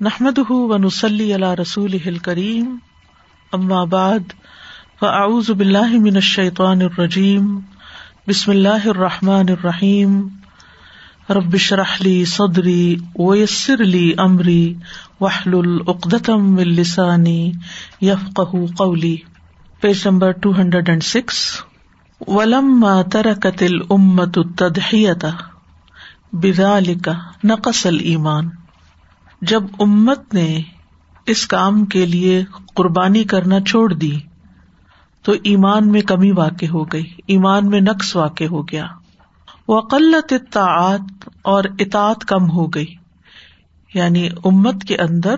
نحمد ونسلی اللہ رسول کریم بعد، فاعوذ باللہ من الشیطان الرجیم. بسم اللہ الرحمٰن الرحیم. ربش رحلی صدری ویسر علی عمری وحل العقدم السانی یفق قولی. Page number two hundred and six. ولم ترکت الامت التدحیت بذالک نقص الایمان. جب امت نے اس کام کے لیے قربانی کرنا چھوڑ دی تو ایمان میں کمی واقع ہو گئی، ایمان میں نقص واقع ہو گیا۔ وقلت اطاعت اور اطاعت کم ہو گئی۔ یعنی امت کے اندر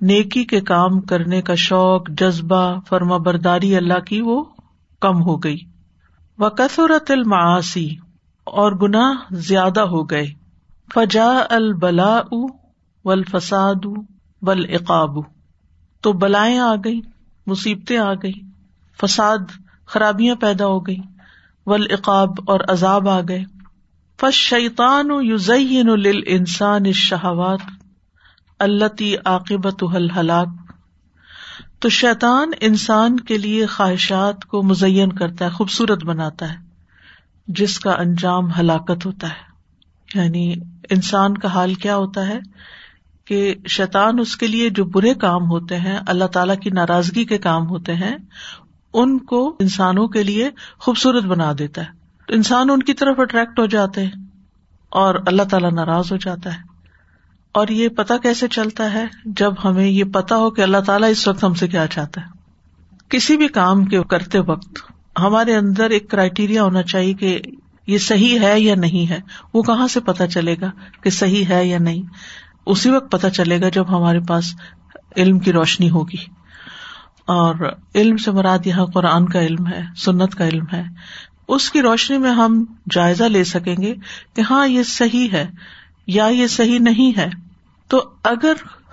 نیکی کے کام کرنے کا شوق، جذبہ فرما برداری اللہ کی وہ کم ہو گئی۔ و کثرت المعاسی اور گناہ زیادہ ہو گئے۔ فجا البلا ولفساد ول اقاب تو بلائیں آ گئی مصیبتیں آ گئی فساد، خرابیاں پیدا ہو گئی ول اقاب اور عذاب آ گئے۔ فش شیطان یوزین انسان شہوات التی عاقبت ہلاک تو شیطان انسان کے لیے خواہشات کو مزین کرتا ہے، خوبصورت بناتا ہے، جس کا انجام ہلاکت ہوتا ہے۔ یعنی انسان کا حال کیا ہوتا ہے؟ کہ شیطان اس کے لیے جو برے کام ہوتے ہیں، اللہ تعالی کی ناراضگی کے کام ہوتے ہیں، ان کو انسانوں کے لیے خوبصورت بنا دیتا ہے۔ تو انسان ان کی طرف اٹریکٹ ہو جاتے ہیں اور اللہ تعالیٰ ناراض ہو جاتا ہے۔ اور یہ پتا کیسے چلتا ہے؟ جب ہمیں یہ پتا ہو کہ اللہ تعالیٰ اس وقت ہم سے کیا چاہتا ہے۔ کسی بھی کام کے کرتے وقت ہمارے اندر ایک کرائٹیریا ہونا چاہیے کہ یہ صحیح ہے یا نہیں ہے۔ وہ کہاں سے پتا چلے گا کہ صحیح ہے یا نہیں؟ اسی وقت پتا چلے گا جب ہمارے پاس علم کی روشنی ہوگی۔ اور علم سے مراد یہاں قرآن کا علم ہے، سنت کا علم ہے۔ اس کی روشنی میں ہم جائزہ لے سکیں گے کہ ہاں یہ صحیح ہے یا یہ صحیح نہیں ہے۔ تو اگر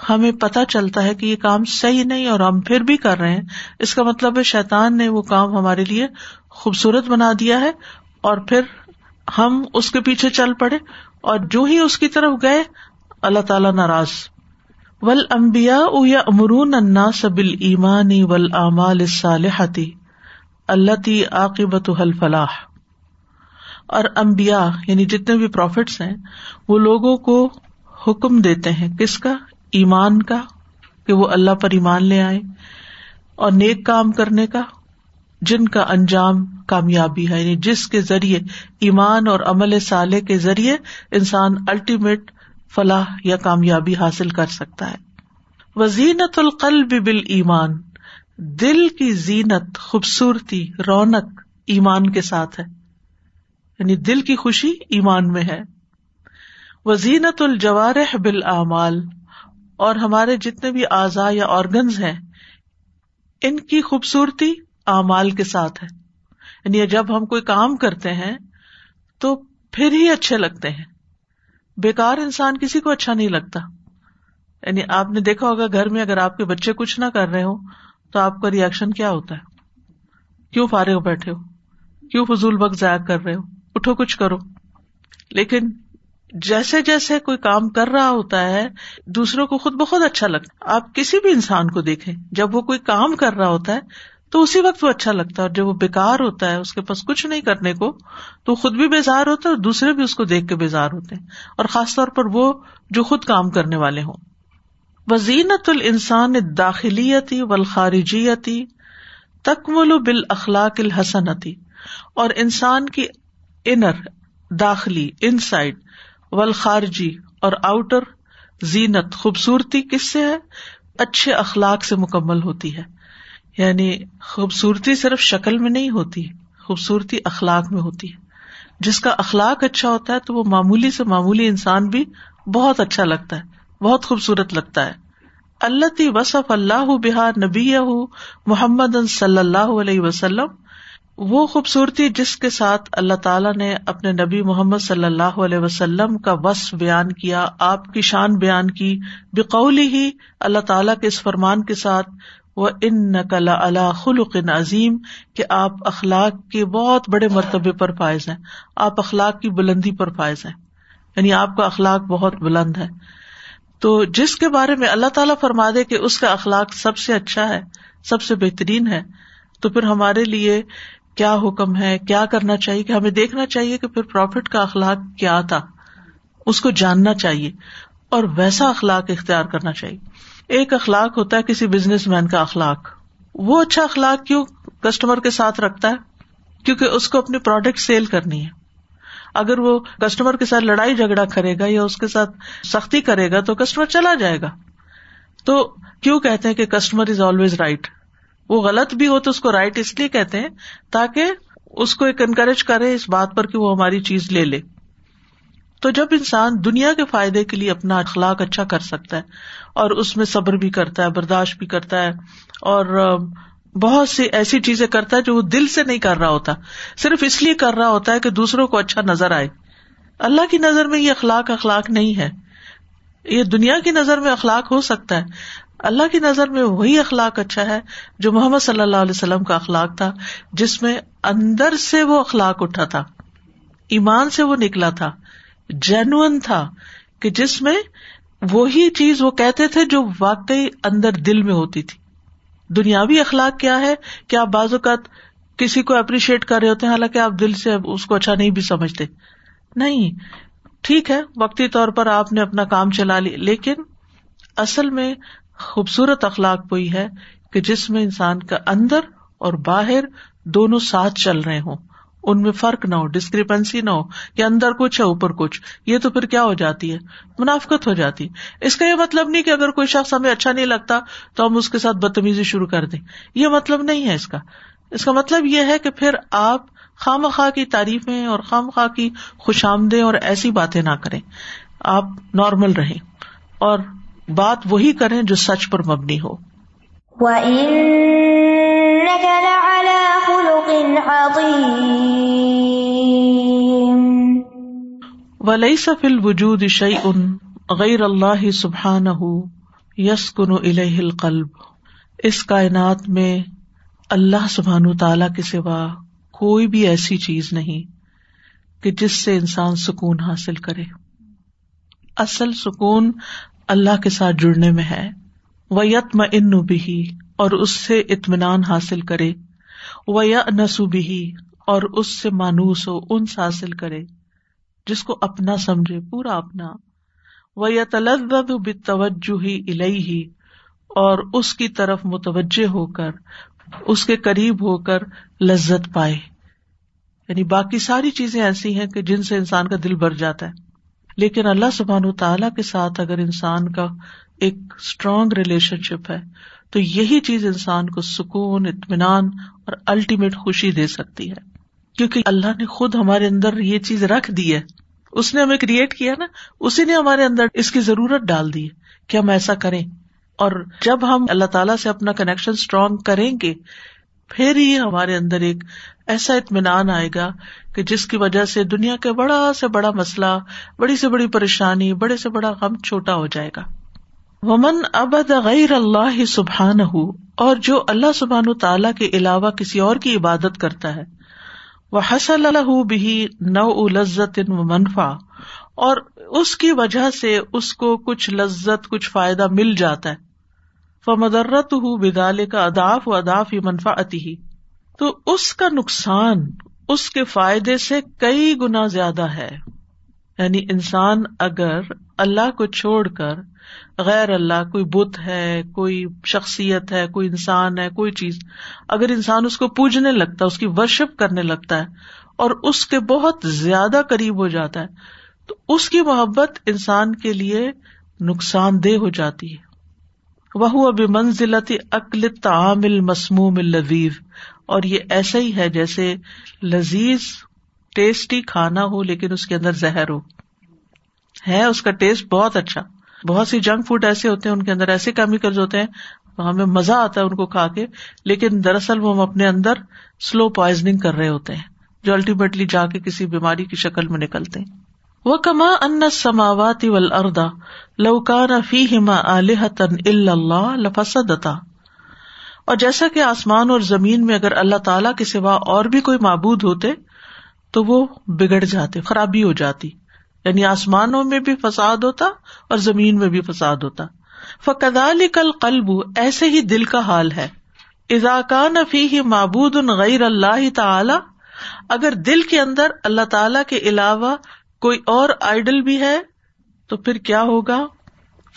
ہمیں پتا چلتا ہے کہ یہ کام صحیح نہیں اور ہم پھر بھی کر رہے ہیں، اس کا مطلب ہے شیطان نے وہ کام ہمارے لیے خوبصورت بنا دیا ہے اور پھر ہم اس کے پیچھے چل پڑے اور جو ہی اس کی طرف گئے اللہ تعالیٰ ناراض۔ ول امبیا او یا امرون انا سبل ایمانی ول امال صالحتی اللہ تی عاقبت فلاح اور امبیا یعنی جتنے بھی پروفٹس ہیں، وہ لوگوں کو حکم دیتے ہیں کس کا؟ ایمان کا، کہ وہ اللہ پر ایمان لے آئے۔ اور نیک کام کرنے کا، جن کا انجام کامیابی ہے۔ یعنی جس کے ذریعے ایمان اور عمل صالح کے ذریعے انسان الٹیمیٹ فلاح یا کامیابی حاصل کر سکتا ہے۔ وزینت القلب بال ایمان دل کی زینت، خوبصورتی، رونق ایمان کے ساتھ ہے۔ یعنی دل کی خوشی ایمان میں ہے۔ وزینت الجوارح بال اعمال اور ہمارے جتنے بھی اعضاء یا آرگنز ہیں، ان کی خوبصورتی اعمال کے ساتھ ہے۔ یعنی جب ہم کوئی کام کرتے ہیں، تو پھر ہی اچھے لگتے ہیں۔ بےکار انسان کسی کو اچھا نہیں لگتا۔ یعنی آپ نے دیکھا ہوگا گھر میں اگر آپ کے بچے کچھ نہ کر رہے ہو، تو آپ کا ریئیکشن کیا ہوتا ہے؟ کیوں فارغ بیٹھے ہو؟ کیوں فضول وقت ضائع کر رہے ہو؟ اٹھو کچھ کرو۔ لیکن جیسے جیسے کوئی کام کر رہا ہوتا ہے، دوسروں کو خود بہت اچھا لگتا آپ کسی بھی انسان کو دیکھیں، جب وہ کوئی کام کر رہا ہوتا ہے تو اسی وقت وہ اچھا لگتا ہے اور جب وہ بےکار ہوتا ہے، اس کے پاس کچھ نہیں کرنے کو، تو خود بھی بیزار ہوتا ہے اور دوسرے بھی اس کو دیکھ کے بیزار ہوتے ہیں۔ اور خاص طور پر وہ جو خود کام کرنے والے ہوں۔ وزینت السان داخلیتی و خارجیتی تکمل بال اخلاق الحسنتی اور انسان کی انر، داخلی ان سائڈ و اور آؤٹر زینت، خوبصورتی کس سے ہے؟ اچھے اخلاق سے مکمل ہوتی ہے۔ یعنی خوبصورتی صرف شکل میں نہیں ہوتی، خوبصورتی اخلاق میں ہوتی ہے۔ جس کا اخلاق اچھا ہوتا ہے تو وہ معمولی سے معمولی انسان بھی بہت اچھا لگتا ہے، بہت خوبصورت لگتا ہے۔ اللہ تی وصف اللہ بہار نبی محمد صلی اللہ علیہ وسلم، وہ خوبصورتی جس کے ساتھ اللہ تعالیٰ نے اپنے نبی محمد صلی اللہ علیہ وسلم کا وصف بیان کیا، آپ کی شان بیان کی، بقولی ہی اللہ تعالیٰ کے اس فرمان کے ساتھ وہ ان نقل اللہ خلق عظیم کہ آپ اخلاق کے بہت بڑے مرتبے پر فائز ہیں۔ آپ اخلاق کی بلندی پر فائز ہیں۔ یعنی آپ کا اخلاق بہت بلند ہے۔ تو جس کے بارے میں اللہ تعالیٰ فرما دے کہ اس کا اخلاق سب سے اچھا ہے، سب سے بہترین ہے، تو پھر ہمارے لیے کیا حکم ہے؟ کیا کرنا چاہیے؟ کہ ہمیں دیکھنا چاہیے کہ پھر پروفٹ کا اخلاق کیا تھا۔ اس کو جاننا چاہیے اور ویسا اخلاق اختیار کرنا چاہیے۔ ایک اخلاق ہوتا ہے کسی بزنس مین کا اخلاق۔ وہ اچھا اخلاق کیوں کسٹمر کے ساتھ رکھتا ہے؟ کیونکہ اس کو اپنی پروڈکٹ سیل کرنی ہے۔ اگر وہ کسٹمر کے ساتھ لڑائی جھگڑا کرے گا یا اس کے ساتھ سختی کرے گا تو کسٹمر چلا جائے گا۔ تو کیوں کہتے ہیں کہ کسٹمر از آلویز رائٹ وہ غلط بھی ہو تو اس کو رائٹ اس لیے کہتے ہیں تاکہ اس کو ایک انکریج کرے اس بات پر کہ وہ ہماری چیز لے لے۔ تو جب انسان دنیا کے فائدے کے لیے اپنا اخلاق اچھا کر سکتا ہے اور اس میں صبر بھی کرتا ہے، برداشت بھی کرتا ہے اور بہت سی ایسی چیزیں کرتا ہے جو وہ دل سے نہیں کر رہا ہوتا۔ صرف اس لیے کر رہا ہوتا ہے کہ دوسروں کو اچھا نظر آئے۔ اللہ کی نظر میں یہ اخلاق اخلاق نہیں ہے۔ یہ دنیا کی نظر میں اخلاق ہو سکتا ہے۔ اللہ کی نظر میں وہی اخلاق اچھا ہے جو محمد صلی اللہ علیہ وسلم کا اخلاق تھا، جس میں اندر سے وہ اخلاق اٹھا تھا۔ ایمان سے وہ نکلا تھا۔ جینون تھا کہ جس میں وہی چیز وہ کہتے تھے جو واقعی اندر دل میں ہوتی تھی۔ دنیاوی اخلاق کیا ہے؟ کہ آپ بعض اوقات کسی کو اپریشیٹ کر رہے ہوتے ہیں؟ حالانکہ آپ دل سے اس کو اچھا نہیں بھی سمجھتے۔ نہیں، ٹھیک ہے، وقتی طور پر آپ نے اپنا کام چلا لی لیکن اصل میں خوبصورت اخلاق وہی ہے کہ جس میں انسان کا اندر اور باہر دونوں ساتھ چل رہے ہوں۔ ان میں فرق نہ ہو ڈسکریپنسی نہ ہو، کہ اندر کچھ ہے، اوپر کچھ۔ یہ تو پھر کیا ہو جاتی ہے؟ منافقت ہو جاتی۔ ہے اس کا یہ مطلب نہیں کہ اگر کوئی شخص ہمیں اچھا نہیں لگتا تو ہم اس کے ساتھ بدتمیزی شروع کر دیں۔ یہ مطلب نہیں ہے اس کا۔ اس کا مطلب یہ ہے کہ پھر آپ خام خواہ کی تعریفیں اور خام خواہ کی خوش آمدیں اور ایسی باتیں نہ کریں۔ آپ نارمل رہیں۔ اور بات وہی کریں جو سچ پر مبنی ہو۔ ولی سفل وجود شعی ان غیر اللہ سبحان یس کن القلب۔ اس کائنات میں اللہ سبحان تعالی کے سوا کوئی بھی ایسی چیز نہیں کہ جس سے انسان سکون حاصل کرے۔ اصل سکون اللہ کے ساتھ جڑنے میں ہے۔ وہ یتم ان بھی اور اس سے اطمینان حاصل کرے۔ وہ یا نسو بھی اور اس سے مانوس ہو انس حاصل کرے، جس کو اپنا سمجھے، پورا اپنا۔ وہ یا تلد توجہ ہی الہی اور اس کی طرف متوجہ ہو کر، اس کے قریب ہو کر لذت پائے۔ یعنی باقی ساری چیزیں ایسی ہیں کہ جن سے انسان کا دل بھر جاتا ہے۔ لیکن اللہ سبحان تعالیٰ کے ساتھ اگر انسان کا ایک اسٹرانگ ریلیشن شپ ہے تو یہی چیز انسان کو سکون، اطمینان اور الٹیمیٹ خوشی دے سکتی ہے۔ کیونکہ اللہ نے خود ہمارے اندر یہ چیز رکھ دی ہے۔ اس نے ہمیں کریٹ کیا نا، اسی نے ہمارے اندر اس کی ضرورت ڈال دی ہے کہ ہم ایسا کریں۔ اور جب ہم اللہ تعالیٰ سے اپنا کنیکشن اسٹرانگ کریں گے، پھر ہی ہمارے اندر ایک ایسا اطمینان آئے گا کہ جس کی وجہ سے دنیا کے بڑا سے بڑا مسئلہ، بڑی سے بڑی پریشانی، بڑے سے بڑا غم چھوٹا ہو جائے گا۔ ومن ابد غیر اللہ سبحان ہو اور جو اللہ سبحان تعالیٰ کے علاوہ کسی اور کی عبادت کرتا ہے۔ وہ حسل اللہ بھی نو لذت و منفا اور اس کی وجہ سے اس کو کچھ لذت، کچھ فائدہ مل جاتا ہے۔ وہ مدرت ہُو بدالے کا اداف و اداف ہی منفا ہی تو اس کا نقصان، اس کے فائدے سے کئی گنا زیادہ ہے۔ یعنی انسان اگر اللہ کو چھوڑ کر غیر اللہ، کوئی بت ہے، کوئی شخصیت ہے، کوئی انسان ہے، کوئی چیز، اگر انسان اس کو پوجنے لگتا ہے اس کی ورشپ کرنے لگتا ہے اور اس کے بہت زیادہ قریب ہو جاتا ہے، تو اس کی محبت انسان کے لیے نقصان دہ ہو جاتی ہے۔ وہ اب منزلت عقل تعامل مسموم لذیذ اور یہ ایسا ہی ہے جیسے لذیذ ٹیسٹی کھانا ہو لیکن اس کے اندر زہر ہو۔ ہے، اس کا ٹیسٹ بہت اچھا۔ بہت سی جنک فوڈ ایسے ہوتے ہیں، ان کے اندر ایسے کیمیکل ہوتے ہیں، ہمیں مزہ آتا ہے ان کو کھا کے۔ لیکن دراصل وہ ہم اپنے اندر سلو پوائزنگ کر رہے ہوتے ہیں، جو الٹیمیٹلی جا کے کسی بیماری کی شکل میں نکلتے ہیں۔ وہ کما ان سماواتی ول اردا لوکان فی ہما تن اللہ لفسدتا اور جیسا کہ آسمان اور زمین میں اگر اللہ تعالی کے سوا اور بھی کوئی معبود ہوتے تو وہ بگڑ جاتے، خرابی ہو جاتی۔ یعنی آسمانوں میں بھی فساد ہوتا اور زمین میں بھی فساد ہوتا۔ فکدال کل قلب ایسے ہی دل کا حال ہے۔ اضاکان فی معبود غیر اللہ تعالی اگر دل کے اندر اللہ تعالی کے علاوہ کوئی اور آئیڈل بھی ہے، تو پھر کیا ہوگا؟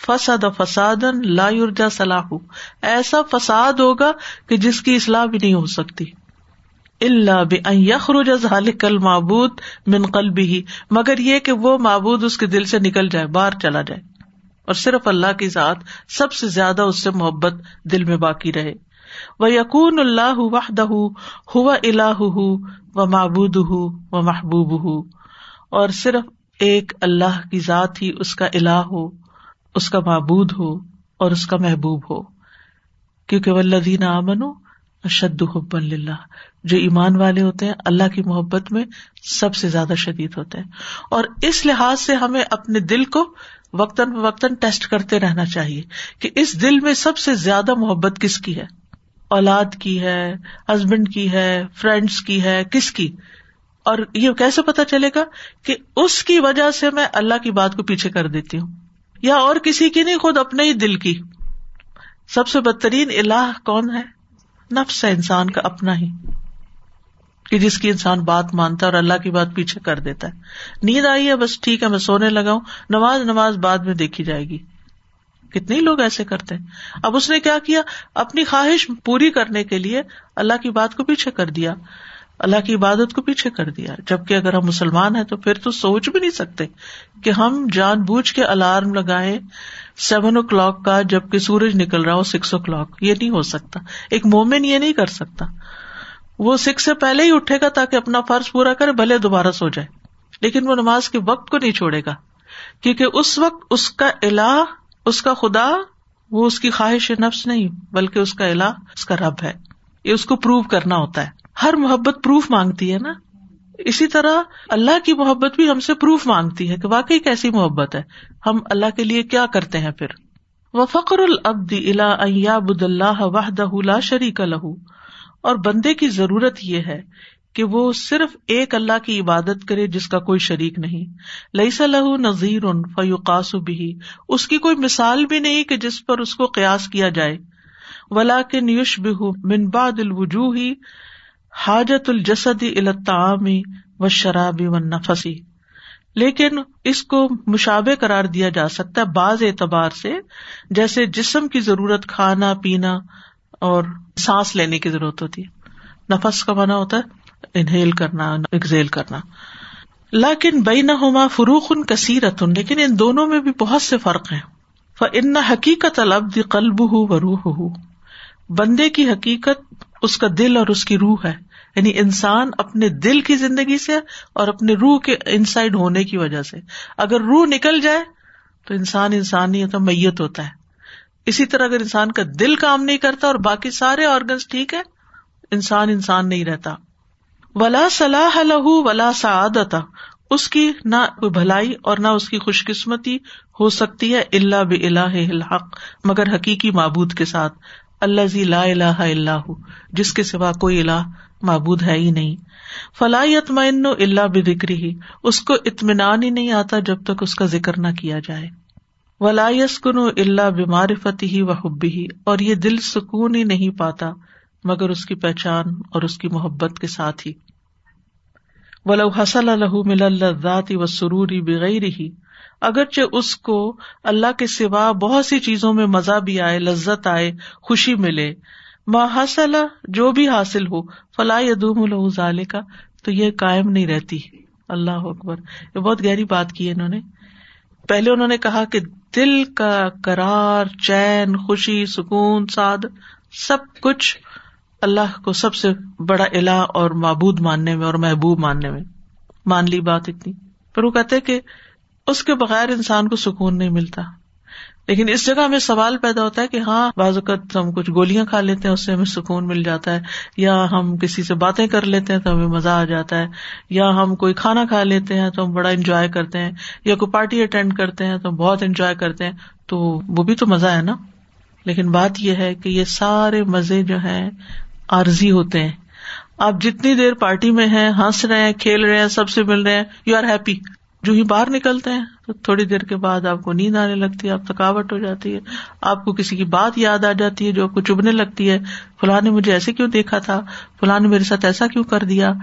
فساد فساد لا یورجا صلاح ایسا فساد ہوگا کہ جس کی اصلاح بھی نہیں ہو سکتی۔ اللہ بخروج کل معبود من قلبی ہی مگر یہ کہ وہ معبود اس کے دل سے نکل جائے، باہر چلا جائے۔ اور صرف اللہ کی ذات سب سے زیادہ اس سے محبت دل میں باقی رہے۔ وہ یقون اللہ وحدہ ہوا اللہ و معبود ہُو و محبوب ہُو اور صرف ایک اللہ کی ذات ہی اس کا الہ ہو، اس کا معبود ہو اور اس کا محبوب ہو۔ کیونکہ ولدین امن اشد حب اللہ جو ایمان والے ہوتے ہیں، اللہ کی محبت میں سب سے زیادہ شدید ہوتے ہیں۔ اور اس لحاظ سے ہمیں اپنے دل کو وقتاً فوقتاً ٹیسٹ کرتے رہنا چاہیے کہ اس دل میں سب سے زیادہ محبت کس کی ہے؟ اولاد کی ہے ہسبینڈ کی ہے فرینڈس کی ہے، کس کی؟ اور یہ کیسے پتا چلے گا کہ اس کی وجہ سے میں اللہ کی بات کو پیچھے کر دیتی ہوں؟ یا اور کسی کی نہیں، خود اپنے ہی دل کی۔ سب سے بدترین اللہ کون ہے؟ نفس ہے انسان کا اپنا ہی، کہ جس کی انسان بات مانتا ہے اور اللہ کی بات پیچھے کر دیتا ہے۔ نیند آئی ہے، بس ٹھیک ہے، میں سونے لگا ہوں۔ نماز نماز بعد میں دیکھی جائے گی۔ کتنے لوگ ایسے کرتے ہیں۔ اب اس نے کیا کیا؟ اپنی خواہش پوری کرنے کے لیے اللہ کی بات کو پیچھے کر دیا۔ اللہ کی عبادت کو پیچھے کر دیا۔ جبکہ اگر ہم مسلمان ہیں تو پھر تو سوچ بھی نہیں سکتے کہ ہم جان بوجھ کے الارم لگائے سیون او کلاک کا جبکہ سورج نکل رہا ہو سکس او کلاک، یہ نہیں ہو سکتا۔ ایک مومن یہ نہیں کر سکتا۔ وہ سکس سے پہلے ہی اٹھے گا تاکہ اپنا فرض پورا کرے، بھلے دوبارہ سو جائے۔ لیکن وہ نماز کے وقت کو نہیں چھوڑے گا۔ کیونکہ اس وقت اس کا الہ، اس کا خدا، وہ اس کی خواہش نفس نہیں، بلکہ اس کا الہ، اس کا رب ہے۔ یہ اس کو پروو کرنا ہوتا ہے۔ ہر محبت پروف مانگتی ہے نا۔ اسی طرح اللہ کی محبت بھی ہم سے پروف مانگتی ہے کہ واقعی کیسی محبت ہے۔ ہم اللہ کے لیے کیا کرتے ہیں پھر؟ وہ فخر العبد الا بد اللہ وحدہ لا شریک لہو اور بندے کی ضرورت یہ ہے کہ وہ صرف ایک اللہ کی عبادت کرے جس کا کوئی شریک نہیں۔ لئی صلاح نذیر ان فیوقاس بھی اس کی کوئی مثال بھی نہیں کہ جس پر اس کو قیاس کیا جائے۔ ولا کے نیوش بہ من بعد الوجوہ حاجت الجسدی الطعامی و شرابی و نفسی لیکن اس کو مشابے قرار دیا جا سکتا ہے بعض اعتبار سے، جیسے جسم کی ضرورت کھانا، پینا اور سانس لینے کی ضرورت ہوتی ہے۔ نفس کا مانا ہوتا ہے انہیل کرنا ایکزیل کرنا۔ لیکن بئی نہ ہوما فروخ ان کثیرت لیکن ان دونوں میں بھی بہت سے فرق ہیں۔ ان حقیقت البد قلب ہو و روح ہو بندے کی حقیقت اس کا دل اور اس کی روح ہے۔ یعنی انسان اپنے دل کی زندگی سے اور اپنے روح کے انسائڈ ہونے کی وجہ سے۔ اگر روح نکل جائے تو انسان انسان نہیں ہوتا میت ہوتا ہے۔ اسی طرح اگر انسان کا دل کام نہیں کرتا اور باقی سارے آرگنس ٹھیک ہے انسان انسان نہیں رہتا۔ ولا صلاح لہو ولا سعادت۔ اس کی نہ کوئی بھلائی اور نہ اس کی خوش قسمتی ہو سکتی ہے اللہ بلّہ الحق، مگر حقیقی معبود کے ساتھ۔ اللہ زی لا الہ اللہ جس کے سوا کوئی اللہ معبود ہے ہی نہیں۔ فلاحیت معن اللہ بکری ہی اس کو اطمینان ہی نہیں آتا جب تک اس کا ذکر نہ کیا جائے۔ ولایس کن اللہ بیمار فتح ہی و حبی ہی اور یہ دل سکون ہی نہیں پاتا مگر اس کی پہچان اور اس کی محبت کے ساتھ ہی۔ ولو حسل الح مل اللہ ذاتی و سروری بغیر ہی اگرچہ اس کو اللہ کے سوا بہت سی چیزوں میں مزہ بھی آئے، لذت آئے، خوشی ملے۔ حاصل جو بھی حاصل ہو فلاح ادوم الظال کا تو یہ کائم نہیں رہتی۔ اللہ اکبر۔ یہ بہت گہری بات کی ہے انہوں نے۔ پہلے انہوں نے کہا کہ دل کا کرار چین، خوشی، سکون سعد سب کچھ اللہ کو سب سے بڑا الا اور معبود ماننے میں اور محبوب ماننے میں۔ مان لی بات اتنی۔ پھر وہ کہتے کہ اس کے بغیر انسان کو سکون نہیں ملتا۔ لیکن اس جگہ ہمیں سوال پیدا ہوتا ہے کہ ہاں بعض اوقات ہم کچھ گولیاں کھا لیتے ہیں، اس سے ہمیں سکون مل جاتا ہے۔ یا ہم کسی سے باتیں کر لیتے ہیں تو ہمیں مزہ آ جاتا ہے۔ یا ہم کوئی کھانا کھا لیتے ہیں تو ہم بڑا انجوائے کرتے ہیں۔ یا کوئی پارٹی اٹینڈ کرتے ہیں تو ہم بہت انجوائے کرتے ہیں۔ تو وہ بھی تو مزہ ہے نا۔ لیکن بات یہ ہے کہ یہ سارے مزے جو ہیں، عارضی ہوتے ہیں۔ آپ جتنی دیر پارٹی میں ہیں، ہنس رہے ہیں، کھیل رہے ہیں، سب سے مل رہے ہیں یو آر ہیپی جو ہی باہر نکلتے ہیں، تو تھوڑی دیر کے بعد آپ کو نیند آنے لگتی ہے، آپ تھکاوٹ ہو جاتی ہے، آپ کو کسی کی بات یاد آ جاتی ہے جو آپ کو چبھنے لگتی ہے، فلاں نے مجھے ایسے کیوں دیکھا تھا؟ فلاں نے میرے ساتھ ایسا کیوں کر دیا؟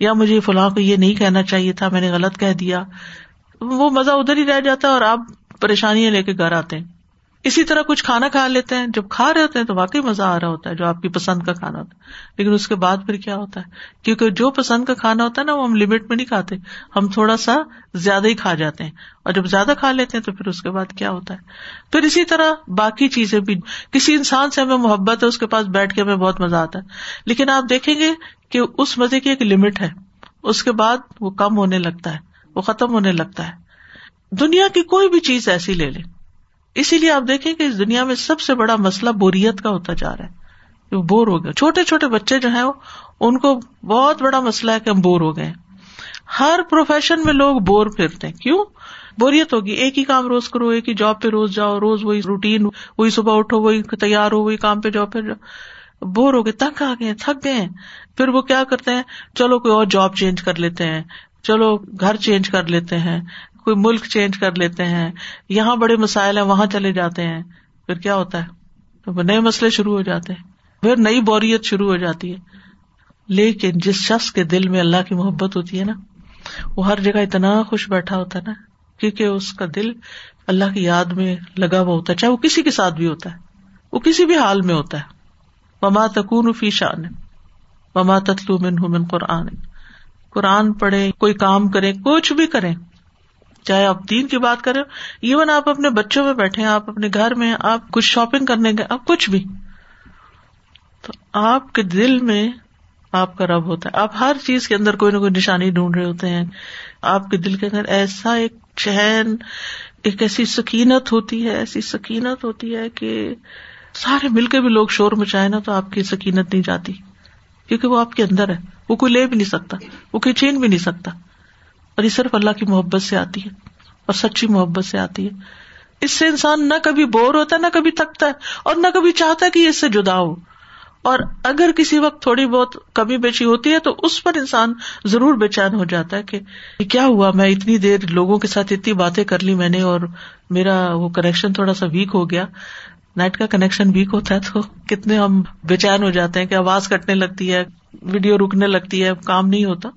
یا مجھے فلاں کو یہ نہیں کہنا چاہیے تھا، میں نے غلط کہہ دیا؟ وہ مزہ ادھر ہی رہ جاتا ہے اور آپ پریشانیاں لے کے گھر آتے ہیں۔ اسی طرح کچھ کھانا کھا لیتے ہیں، جب کھا رہے ہوتے ہیں تو واقعی مزہ آ رہا ہوتا ہے جو آپ کی پسند کا کھانا ہوتا ہے۔ لیکن اس کے بعد پھر کیا ہوتا ہے؟ کیونکہ جو پسند کا کھانا ہوتا ہے نا، وہ ہم لمٹ میں نہیں کھاتے۔ ہم تھوڑا سا زیادہ ہی کھا جاتے ہیں۔ اور جب زیادہ کھا لیتے ہیں تو پھر اس کے بعد کیا ہوتا ہے؟ پھر اسی طرح باقی چیزیں بھی۔ کسی انسان سے ہمیں محبت ہے، اس کے پاس بیٹھ کے ہمیں بہت مزہ آتا ہے۔ لیکن آپ دیکھیں گے کہ اس مزے کی ایک لمٹ ہے۔ اس کے بعد وہ کم ہونے لگتا ہے، وہ ختم ہونے لگتا ہے۔ دنیا کی کوئی بھی چیز ایسی لے لیں۔ اسی لیے آپ دیکھیں کہ اس دنیا میں سب سے بڑا مسئلہ بوریت کا ہوتا جا رہا ہے بور ہو گئے چھوٹے چھوٹے بچے جو ہیں ان کو بہت بڑا مسئلہ ہے کہ ہم بور ہو گئے ہر پروفیشن میں لوگ بور پھرتے ہیں۔ کیوں؟ بوریت ہوگی۔ ایک ہی کام روز کرو، ایک ہی جاب پہ روز جاؤ، روز وہی روٹین وہی صبح اٹھو، وہی تیار ہو، وہی کام پہ جاؤ، پھر جاؤ۔ بور ہو گئے تھک آ گئے تھک گئے پھر وہ کیا کرتے ہیں؟ چلو کوئی اور جاب چینج کر لیتے ہیں۔ چلو گھر چینج کر لیتے ہیں۔ کوئی ملک چینج کر لیتے ہیں، یہاں بڑے مسائل ہیں، وہاں چلے جاتے ہیں، پھر کیا ہوتا ہے؟ نئے مسئلے شروع ہو جاتے ہیں، پھر نئی بوریت شروع ہو جاتی ہے۔ لیکن جس شخص کے دل میں اللہ کی محبت ہوتی ہے نا، وہ ہر جگہ اتنا خوش بیٹھا ہوتا ہے نا، کیونکہ اس کا دل اللہ کی یاد میں لگا ہوا ہوتا ہے، چاہے وہ کسی کے ساتھ بھی ہوتا ہے، وہ کسی بھی حال میں ہوتا ہے۔ مما تکون فی شان مما تتلو من قرآن۔ قرآن پڑھے کوئی کام کرے کچھ بھی کرے چاہے آپ دین کی بات کریں ایون آپ اپنے بچوں میں بیٹھے، آپ اپنے گھر میں، آپ کچھ شاپنگ کرنے گئے، آپ کچھ بھی۔ تو آپ کے دل میں آپ کا رب ہوتا ہے۔ آپ ہر چیز کے اندر کوئی نہ کوئی نشانی ڈھونڈ رہے ہوتے ہیں۔ آپ کے دل کے اندر ایسا ایک چہن ایک ایسی سکینت ہوتی ہے، ایسی سکینت ہوتی ہے کہ سارے مل کے بھی لوگ شور مچائے نا تو آپ کی سکینت نہیں جاتی۔ کیونکہ وہ آپ کے اندر ہے۔ وہ کوئی لے بھی نہیں سکتا، وہ کوئی چین بھی نہیں سکتا۔ اور یہ صرف اللہ کی محبت سے آتی ہے اور سچی محبت سے آتی ہے۔ اس سے انسان نہ کبھی بور ہوتا ہے، نہ کبھی تھکتا ہے اور نہ کبھی چاہتا ہے کہ اس سے جدا ہو۔ اور اگر کسی وقت تھوڑی بہت کمی بیچی ہوتی ہے تو اس پر انسان ضرور بے چین ہو جاتا ہے کہ کیا ہوا؟ میں اتنی دیر لوگوں کے ساتھ اتنی باتیں کر لی میں نے اور میرا وہ کنیکشن تھوڑا سا ویک ہو گیا۔ نیٹ کا کنیکشن ویک ہوتا ہے تو کتنے ہم بے چین ہو جاتے ہیں کہ آواز کٹنے لگتی ہے ویڈیو رکنے لگتی ہے، کام نہیں ہوتا۔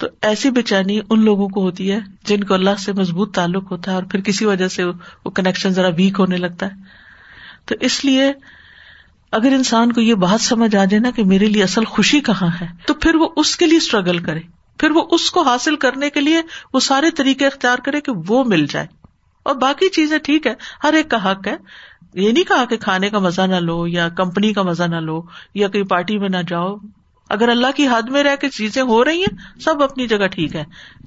تو ایسی بے چینی ان لوگوں کو ہوتی ہے جن کو اللہ سے مضبوط تعلق ہوتا ہے اور پھر کسی وجہ سے وہ کنیکشن ذرا ویک ہونے لگتا ہے۔ تو اس لیے اگر انسان کو یہ بات سمجھ آ جائے نا کہ میرے لیے اصل خوشی کہاں ہے، تو پھر وہ اس کے لیے اسٹرگل کرے۔ پھر وہ اس کو حاصل کرنے کے لیے وہ سارے طریقے اختیار کرے کہ وہ مل جائے۔ اور باقی چیزیں ٹھیک ہے، ہر ایک کا حق ہے۔ یہ نہیں کہا کہ کھانے کا مزہ نہ لو یا کمپنی کا مزہ نہ لو یا کہیں پارٹی میں نہ جاؤ۔ اگر اللہ کی حد میں رہ کے چیزیں ہو رہی ہیں، سب اپنی جگہ ٹھیک ہے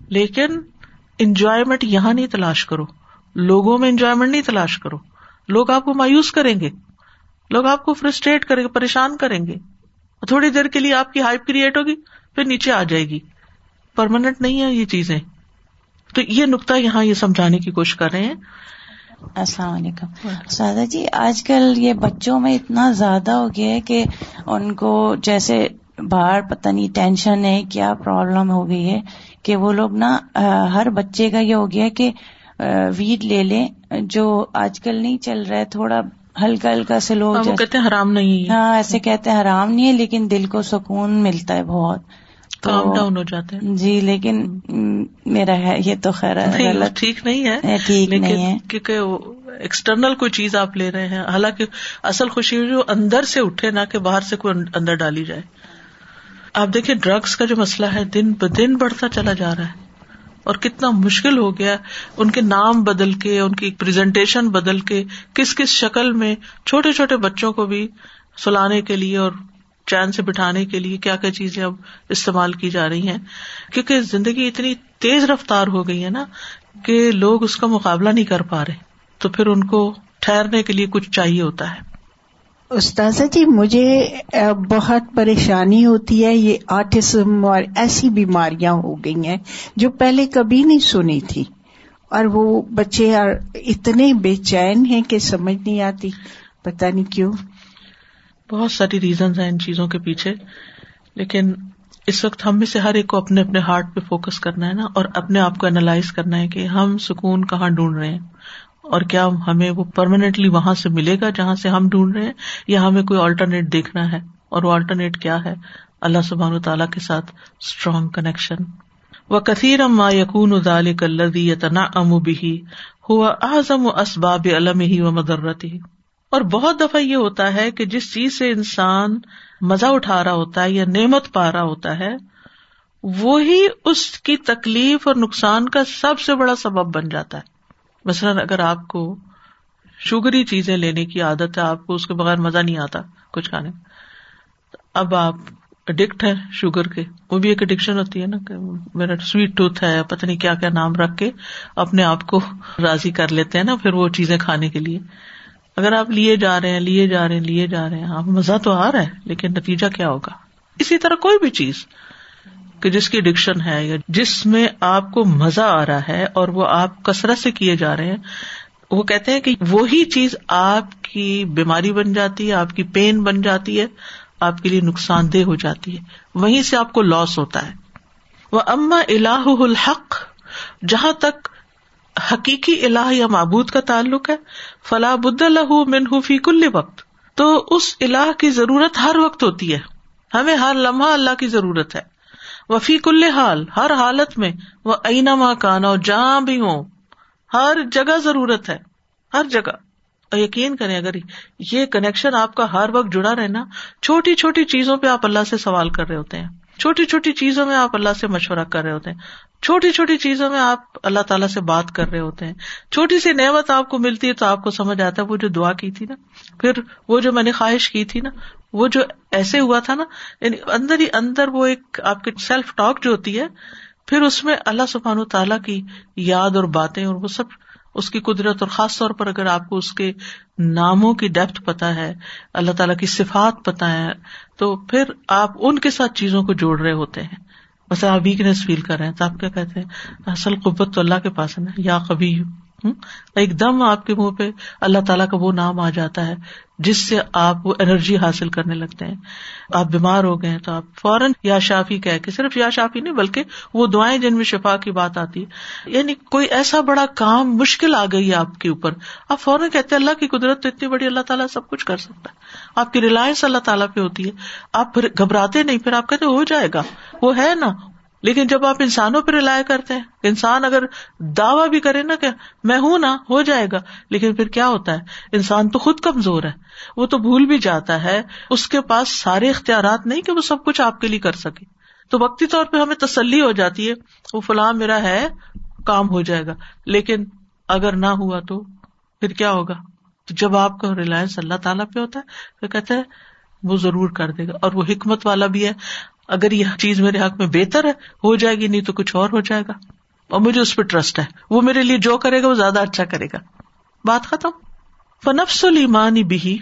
لیکن انجوائےمنٹ یہاں نہیں تلاش کرو۔ لوگوں میں انجوائےمنٹ نہیں تلاش کرو۔ لوگ آپ کو مایوس کریں گے۔ لوگ آپ کو فرسٹریٹ کریں گے، پریشان کریں گے۔ تھوڑی دیر کے لیے آپ کی ہائپ کریٹ ہوگی، پھر نیچے آ جائے گی۔ پرماننٹ نہیں ہے یہ چیزیں۔ تو یہ نقطہ یہاں یہ سمجھانے کی کوشش کر رہے ہیں۔ السلام علیکم۔ سادہ جی آج کل یہ بچوں میں اتنا زیادہ ہو گیا ہے کہ ان کو جیسے باہر پتہ نہیں ٹینشن ہے کیا پرابلم ہو گئی ہے کہ وہ لوگ نا ہر بچے کا یہ ہو گیا کہ ویڈ لے لیں جو آج کل نہیں چل رہا ہے تھوڑا ہلکا ہلکا سے لوگ ہاں، کہتے ہیں حرام نہیں ہاں ایسے کہتے ہیں حرام نہیں ہے لیکن دل کو سکون ملتا ہے بہت۔ ڈاؤن ہو جاتے ہیں جی لیکن میرا ہے یہ تو خیر ٹھیک نہیں ہے۔ ٹھیک نہیں ہے۔ کیونکہ ایکسٹرنل کوئی چیز آپ لے رہے ہیں حالانکہ اصل خوشی جو اندر سے اٹھے نہ کہ باہر سے کوئی اندر ڈالی جائے۔ آپ دیکھیں ڈرگس کا جو مسئلہ ہے، دن ب دن بڑھتا چلا جا رہا ہے۔ اور کتنا مشکل ہو گیا ان کے نام بدل کے، ان کی پرزنٹیشن بدل کے، کس کس شکل میں چھوٹے چھوٹے بچوں کو بھی سلانے کے لیے اور چین سے بٹھانے کے لیے کیا کیا چیزیں اب استعمال کی جا رہی ہیں۔ کیونکہ زندگی اتنی تیز رفتار ہو گئی ہے نا کہ لوگ اس کا مقابلہ نہیں کر پا رہے۔ تو پھر ان کو ٹھہرنے کے لیے کچھ چاہیے ہوتا ہے۔ استاذہ جی مجھے بہت پریشانی ہوتی ہے، یہ آٹزم اور ایسی بیماریاں ہو گئی ہیں جو پہلے کبھی نہیں سنی تھی۔ اور وہ بچے اتنے بے چین ہیں کہ سمجھ نہیں آتی۔ پتا نہیں کیوں۔ بہت ساری ریزنز ہیں ان چیزوں کے پیچھے، لیکن اس وقت ہم میں سے ہر ایک کو اپنے اپنے ہارٹ پہ فوکس کرنا ہے نا، اور اپنے آپ کو اینالائز کرنا ہے کہ ہم سکون کہاں ڈھونڈ رہے ہیں۔ اور کیا ہمیں وہ پرماننٹلی وہاں سے ملے گا جہاں سے ہم ڈھونڈ رہے ہیں؟ یا ہمیں کوئی آلٹرنیٹ دیکھنا ہے؟ اور وہ آلٹرنیٹ کیا ہے؟ اللہ سبحان تعالیٰ کے ساتھ اسٹرانگ کنیکشن و کثیر اما یقون ادال کلدی تنا ام بھی ہوا اعظم و اسباب علم ہی و مدرت ہی اور بہت دفعہ یہ ہوتا ہے کہ جس چیز سے انسان مزہ اٹھا رہا ہوتا ہے یا نعمت پا رہا ہوتا ہے، وہی اس کی تکلیف اور نقصان کا سب سے بڑا سبب بن جاتا ہے۔ مثلاً اگر آپ کو شوگری چیزیں لینے کی عادت ہے، آپ کو اس کے بغیر مزہ نہیں آتا کچھ کھانے اب آپ اڈکٹ ہے شوگر کے، وہ بھی ایک اڈکشن ہوتی ہے نا کہ میرا سویٹ ٹوتھ ہے، پتہ نہیں کیا کیا نام رکھ کے اپنے آپ کو راضی کر لیتے ہیں نا پھر وہ چیزیں کھانے کے لیے۔ اگر آپ لیے جا رہے ہیں، لیے جا رہے ہیں، لیے جا رہے ہیں آپ مزہ تو آ رہا ہے، لیکن نتیجہ کیا ہوگا؟ اسی طرح کوئی بھی چیز۔ کہ جس کی اڈکشن ہے یا جس میں آپ کو مزہ آ رہا ہے اور وہ آپ کثرت سے کیے جا رہے ہیں، وہ کہتے ہیں کہ وہی چیز آپ کی بیماری بن جاتی ہے، آپ کی پین بن جاتی ہے، آپ کے لیے نقصان دہ ہو جاتی ہے۔ وہیں سے آپ کو لاس ہوتا ہے۔ وہ اما اللہ الحق، جہاں تک حقیقی اللہ یا معبود کا تعلق ہے فلاح بد اللہ فی کل وقت۔ تو اس اللہ کی ضرورت ہر وقت ہوتی ہے۔ ہمیں ہر لمحہ اللہ کی ضرورت ہے۔ وہ فی کل حال، ہر حالت میں، وہ اینا ماں کانا جہاں بھی ہو ہر جگہ ضرورت ہے، ہر جگہ۔ اور یقین کریں، اگر یہ کنیکشن آپ کا ہر وقت جڑا رہے نا، چھوٹی چھوٹی چیزوں پہ آپ اللہ سے سوال کر رہے ہوتے ہیں۔ چھوٹی چھوٹی چیزوں میں آپ اللہ سے مشورہ کر رہے ہوتے ہیں۔ چھوٹی چھوٹی چیزوں میں آپ اللہ تعالیٰ سے بات کر رہے ہوتے ہیں۔ چھوٹی سی نعمت آپ کو ملتی ہے تو آپ کو سمجھ آتا ہے، وہ جو دعا کی تھی نا، پھر وہ جو میں نے خواہش کی تھی نا وہ جو ایسے ہوا تھا نا یعنی اندر ہی اندر وہ ایک آپ کی سیلف ٹاک جو ہوتی ہے، پھر اس میں اللہ سبحان و تعالیٰ کی یاد اور باتیں اور وہ سب اس کی قدرت اور خاص طور پر اگر آپ کو اس کے ناموں کی ڈیپتھ پتا ہے، اللہ تعالیٰ کی صفات پتا ہے، تو پھر آپ ان کے ساتھ چیزوں کو جوڑ رہے ہوتے ہیں۔ بس آپ ویکنیس فیل کر رہے ہیں، تو آپ کیا کہتے ہیں؟ اصل قبت تو اللہ کے پاس ہے نا، یا کبھی ایک دم آپ کے منہ پہ اللہ تعالیٰ کا وہ نام آ جاتا ہے جس سے آپ وہ انرجی حاصل کرنے لگتے ہیں۔ آپ بیمار ہو گئے تو آپ فوراً یا شافی کہہ کے، صرف یا شافی نہیں بلکہ وہ دعائیں جن میں شفا کی بات آتی ہے۔ یعنی کوئی ایسا بڑا کام مشکل آ گئی ہے آپ کے اوپر، آپ فوراً کہتے اللہ کی قدرت تو اتنی بڑی اللہ تعالیٰ سب کچھ کر سکتا ہے۔ آپ کی ریلائنس اللہ تعالیٰ پہ ہوتی ہے، آپ پھر گھبراتے نہیں، پھر آپ کہتے ہو جائے گا، وہ ہے نا لیکن جب آپ انسانوں پہ رلائے کرتے ہیں، انسان اگر دعوی بھی کرے نا کہ میں ہوں نا، ہو جائے گا، لیکن پھر کیا ہوتا ہے؟ انسان تو خود کمزور ہے، وہ تو بھول بھی جاتا ہے، اس کے پاس سارے اختیارات نہیں کہ وہ سب کچھ آپ کے لیے کر سکے۔ تو وقتی طور پہ ہمیں تسلی ہو جاتی ہے، وہ فلاں میرا ہے، کام ہو جائے گا۔ لیکن اگر نہ ہوا تو پھر کیا ہوگا؟ تو جب آپ کا ریلائنس اللہ تعالیٰ پہ ہوتا ہے، تو کہتے ہیں وہ ضرور کر دے گا۔ اور وہ حکمت والا بھی ہے۔ اگر یہ چیز میرے حق میں بہتر ہے، ہو جائے گی، نہیں تو کچھ اور ہو جائے گا۔ اور مجھے اس پہ ٹرسٹ ہے۔ وہ میرے لیے جو کرے گا، وہ زیادہ اچھا کرے گا۔ بات ختم۔ فنفس المانی بھی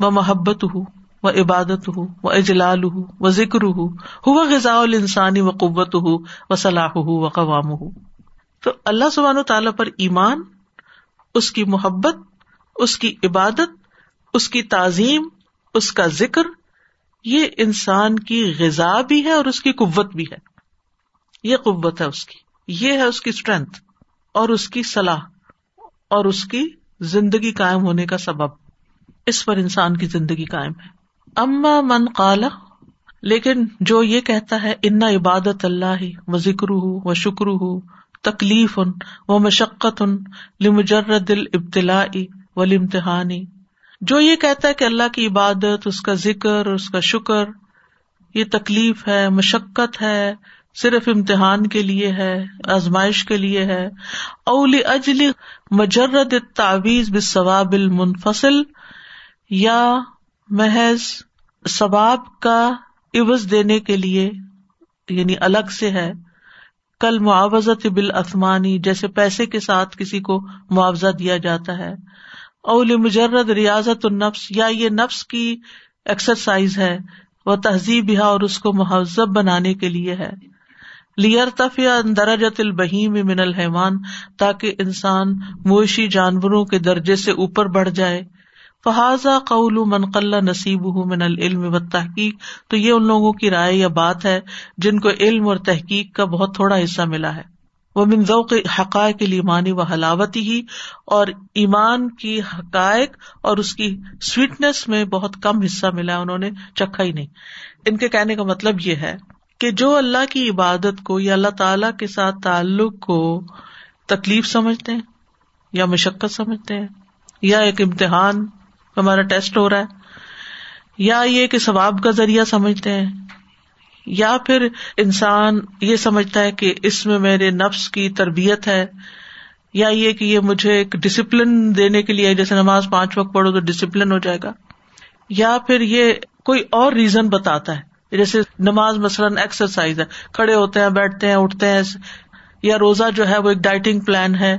و محبت ہو و عبادت ہو و اجلال ہو و ذکر ہو ہوا غذا السانی و قوت ہو و صلاح ہو و قوام ہو تو اللہ سبحان و تعالی پر ایمان، اس کی محبت، اس کی عبادت، اس کی تعظیم، اس کا ذکر یہ انسان کی غذا بھی ہے اور اس کی قوت بھی ہے۔ یہ قوت ہے اس کی، یہ ہے اس کی اسٹرینتھ اور اس کی صلاح اور اس کی زندگی قائم ہونے کا سبب۔ اس پر انسان کی زندگی قائم ہے۔ اما من قالا لیکن جو یہ کہتا ہے انا عبادت اللہ و ذکر ہُو و شکر ہُو تکلیف ان و مشقت ان لمجرد ابتلا و لمتحانی جو یہ کہتا ہے کہ اللہ کی عبادت، اس کا ذکر، اس کا شکر، یہ تکلیف ہے، مشقت ہے، صرف امتحان کے لیے ہے، آزمائش کے لیے ہے۔ اول اجلی مجرد تعویز بال ثواب المنفصل یا محض ثواب کا عوض دینے کے لیے یعنی الگ سے ہے۔ کل معاوضت بال جیسے پیسے کے ساتھ کسی کو معاوضہ دیا جاتا ہے۔ اول مجرد ریاضت النفس، یا یہ نفس کی ایکسرسائز ہے، وہ تہذیب یا اور اس کو مہذب بنانے کے لیے ہے۔ لیئر تفیہ درجت البہیم من الحمان تاکہ انسان مویشی جانوروں کے درجے سے اوپر بڑھ جائے۔ فہذا قول منقل نصیب من العلم و تحقیق تو یہ ان لوگوں کی رائے یا بات ہے جن کو علم اور تحقیق کا بہت تھوڑا حصہ ملا ہے۔ وہ من ذوق حقائق کے ایمانی و حلاوتی ہی، اور ایمان کی حقائق اور اس کی سویٹنیس میں بہت کم حصہ ملا، انہوں نے چکھا ہی نہیں۔ ان کے کہنے کا مطلب یہ ہے کہ جو اللہ کی عبادت کو یا اللہ تعالی کے ساتھ تعلق کو تکلیف سمجھتے ہیں، یا مشقت سمجھتے ہیں، یا ایک امتحان ہمارا ٹیسٹ ہو رہا ہے، یا یہ کہ ثواب کا ذریعہ سمجھتے ہیں یا پھر انسان یہ سمجھتا ہے کہ اس میں میرے نفس کی تربیت ہے، یا یہ کہ یہ مجھے ایک ڈسپلن دینے کے لیے جیسے نماز پانچ وقت پڑھو تو ڈسپلن ہو جائے گا۔ یا پھر یہ کوئی اور ریزن بتاتا ہے، جیسے نماز مثلاً ایکسرسائز ہے، کھڑے ہوتے ہیں، بیٹھتے ہیں، اٹھتے ہیں، یا روزہ جو ہے وہ ایک ڈائٹنگ پلان ہے۔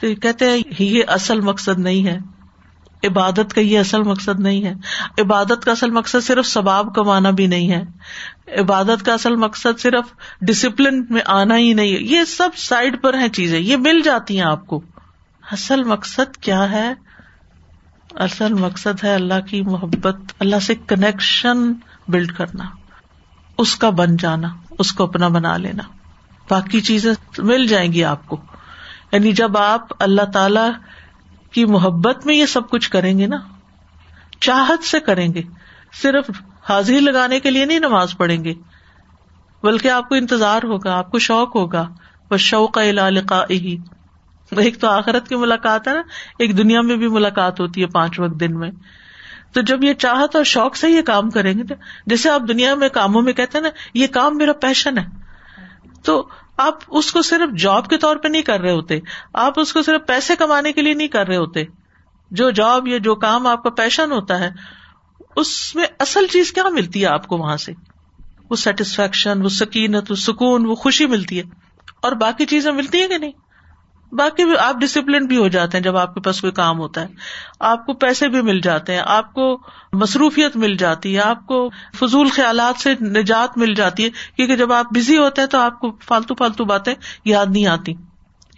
تو کہتے ہیں یہ اصل مقصد نہیں ہے۔ عبادت کا یہ اصل مقصد نہیں ہے۔ عبادت کا اصل مقصد صرف ثباب کمانا بھی نہیں ہے۔ عبادت کا اصل مقصد صرف ڈسپلن میں آنا ہی نہیں ہے۔ یہ سب سائڈ پر ہیں چیزیں۔ یہ مل جاتی ہیں آپ کو۔ اصل مقصد کیا ہے؟ اصل مقصد ہے اللہ کی محبت، اللہ سے کنیکشن بلڈ کرنا۔ اس کا بن جانا، اس کو اپنا بنا لینا۔ باقی چیزیں مل جائیں گی آپ کو۔ یعنی جب آپ اللہ تعالی کی محبت میں یہ سب کچھ کریں گے نا؟ چاہت سے کریں گے۔ صرف حاضری لگانے کے لیے نہیں نماز پڑھیں گے۔ بلکہ آپ کو انتظار ہوگا، آپ کو شوق ہوگا۔ بس شوق ہی ایک تو آخرت کی ملاقات ہے نا، ایک دنیا میں بھی ملاقات ہوتی ہے پانچ وقت دن میں۔ تو جب یہ چاہت اور شوق سے یہ کام کریں گے جیسے آپ دنیا میں کاموں میں کہتے ہیں نا، یہ کام میرا پیشن ہے۔ تو آپ اس کو صرف جاب کے طور پہ نہیں کر رہے ہوتے، آپ اس کو صرف پیسے کمانے کے لیے نہیں کر رہے ہوتے۔ جو جاب یا جو کام آپ کا پیشن ہوتا ہے، اس میں اصل چیز کیا ملتی ہے آپ کو وہاں سے؟ وہ سیٹسفیکشن وہ سکینت، وہ سکون، وہ خوشی ملتی ہے۔ اور باقی چیزیں ملتی ہیں کہ نہیں؟ باقی بھی آپ ڈسپلن بھی ہو جاتے ہیں جب آپ کے پاس کوئی کام ہوتا ہے۔ آپ کو پیسے بھی مل جاتے ہیں، آپ کو مصروفیت مل جاتی ہے، آپ کو فضول خیالات سے نجات مل جاتی ہے۔ کیونکہ جب آپ بزی ہوتے ہیں تو آپ کو فالتو فالتو باتیں یاد نہیں آتی۔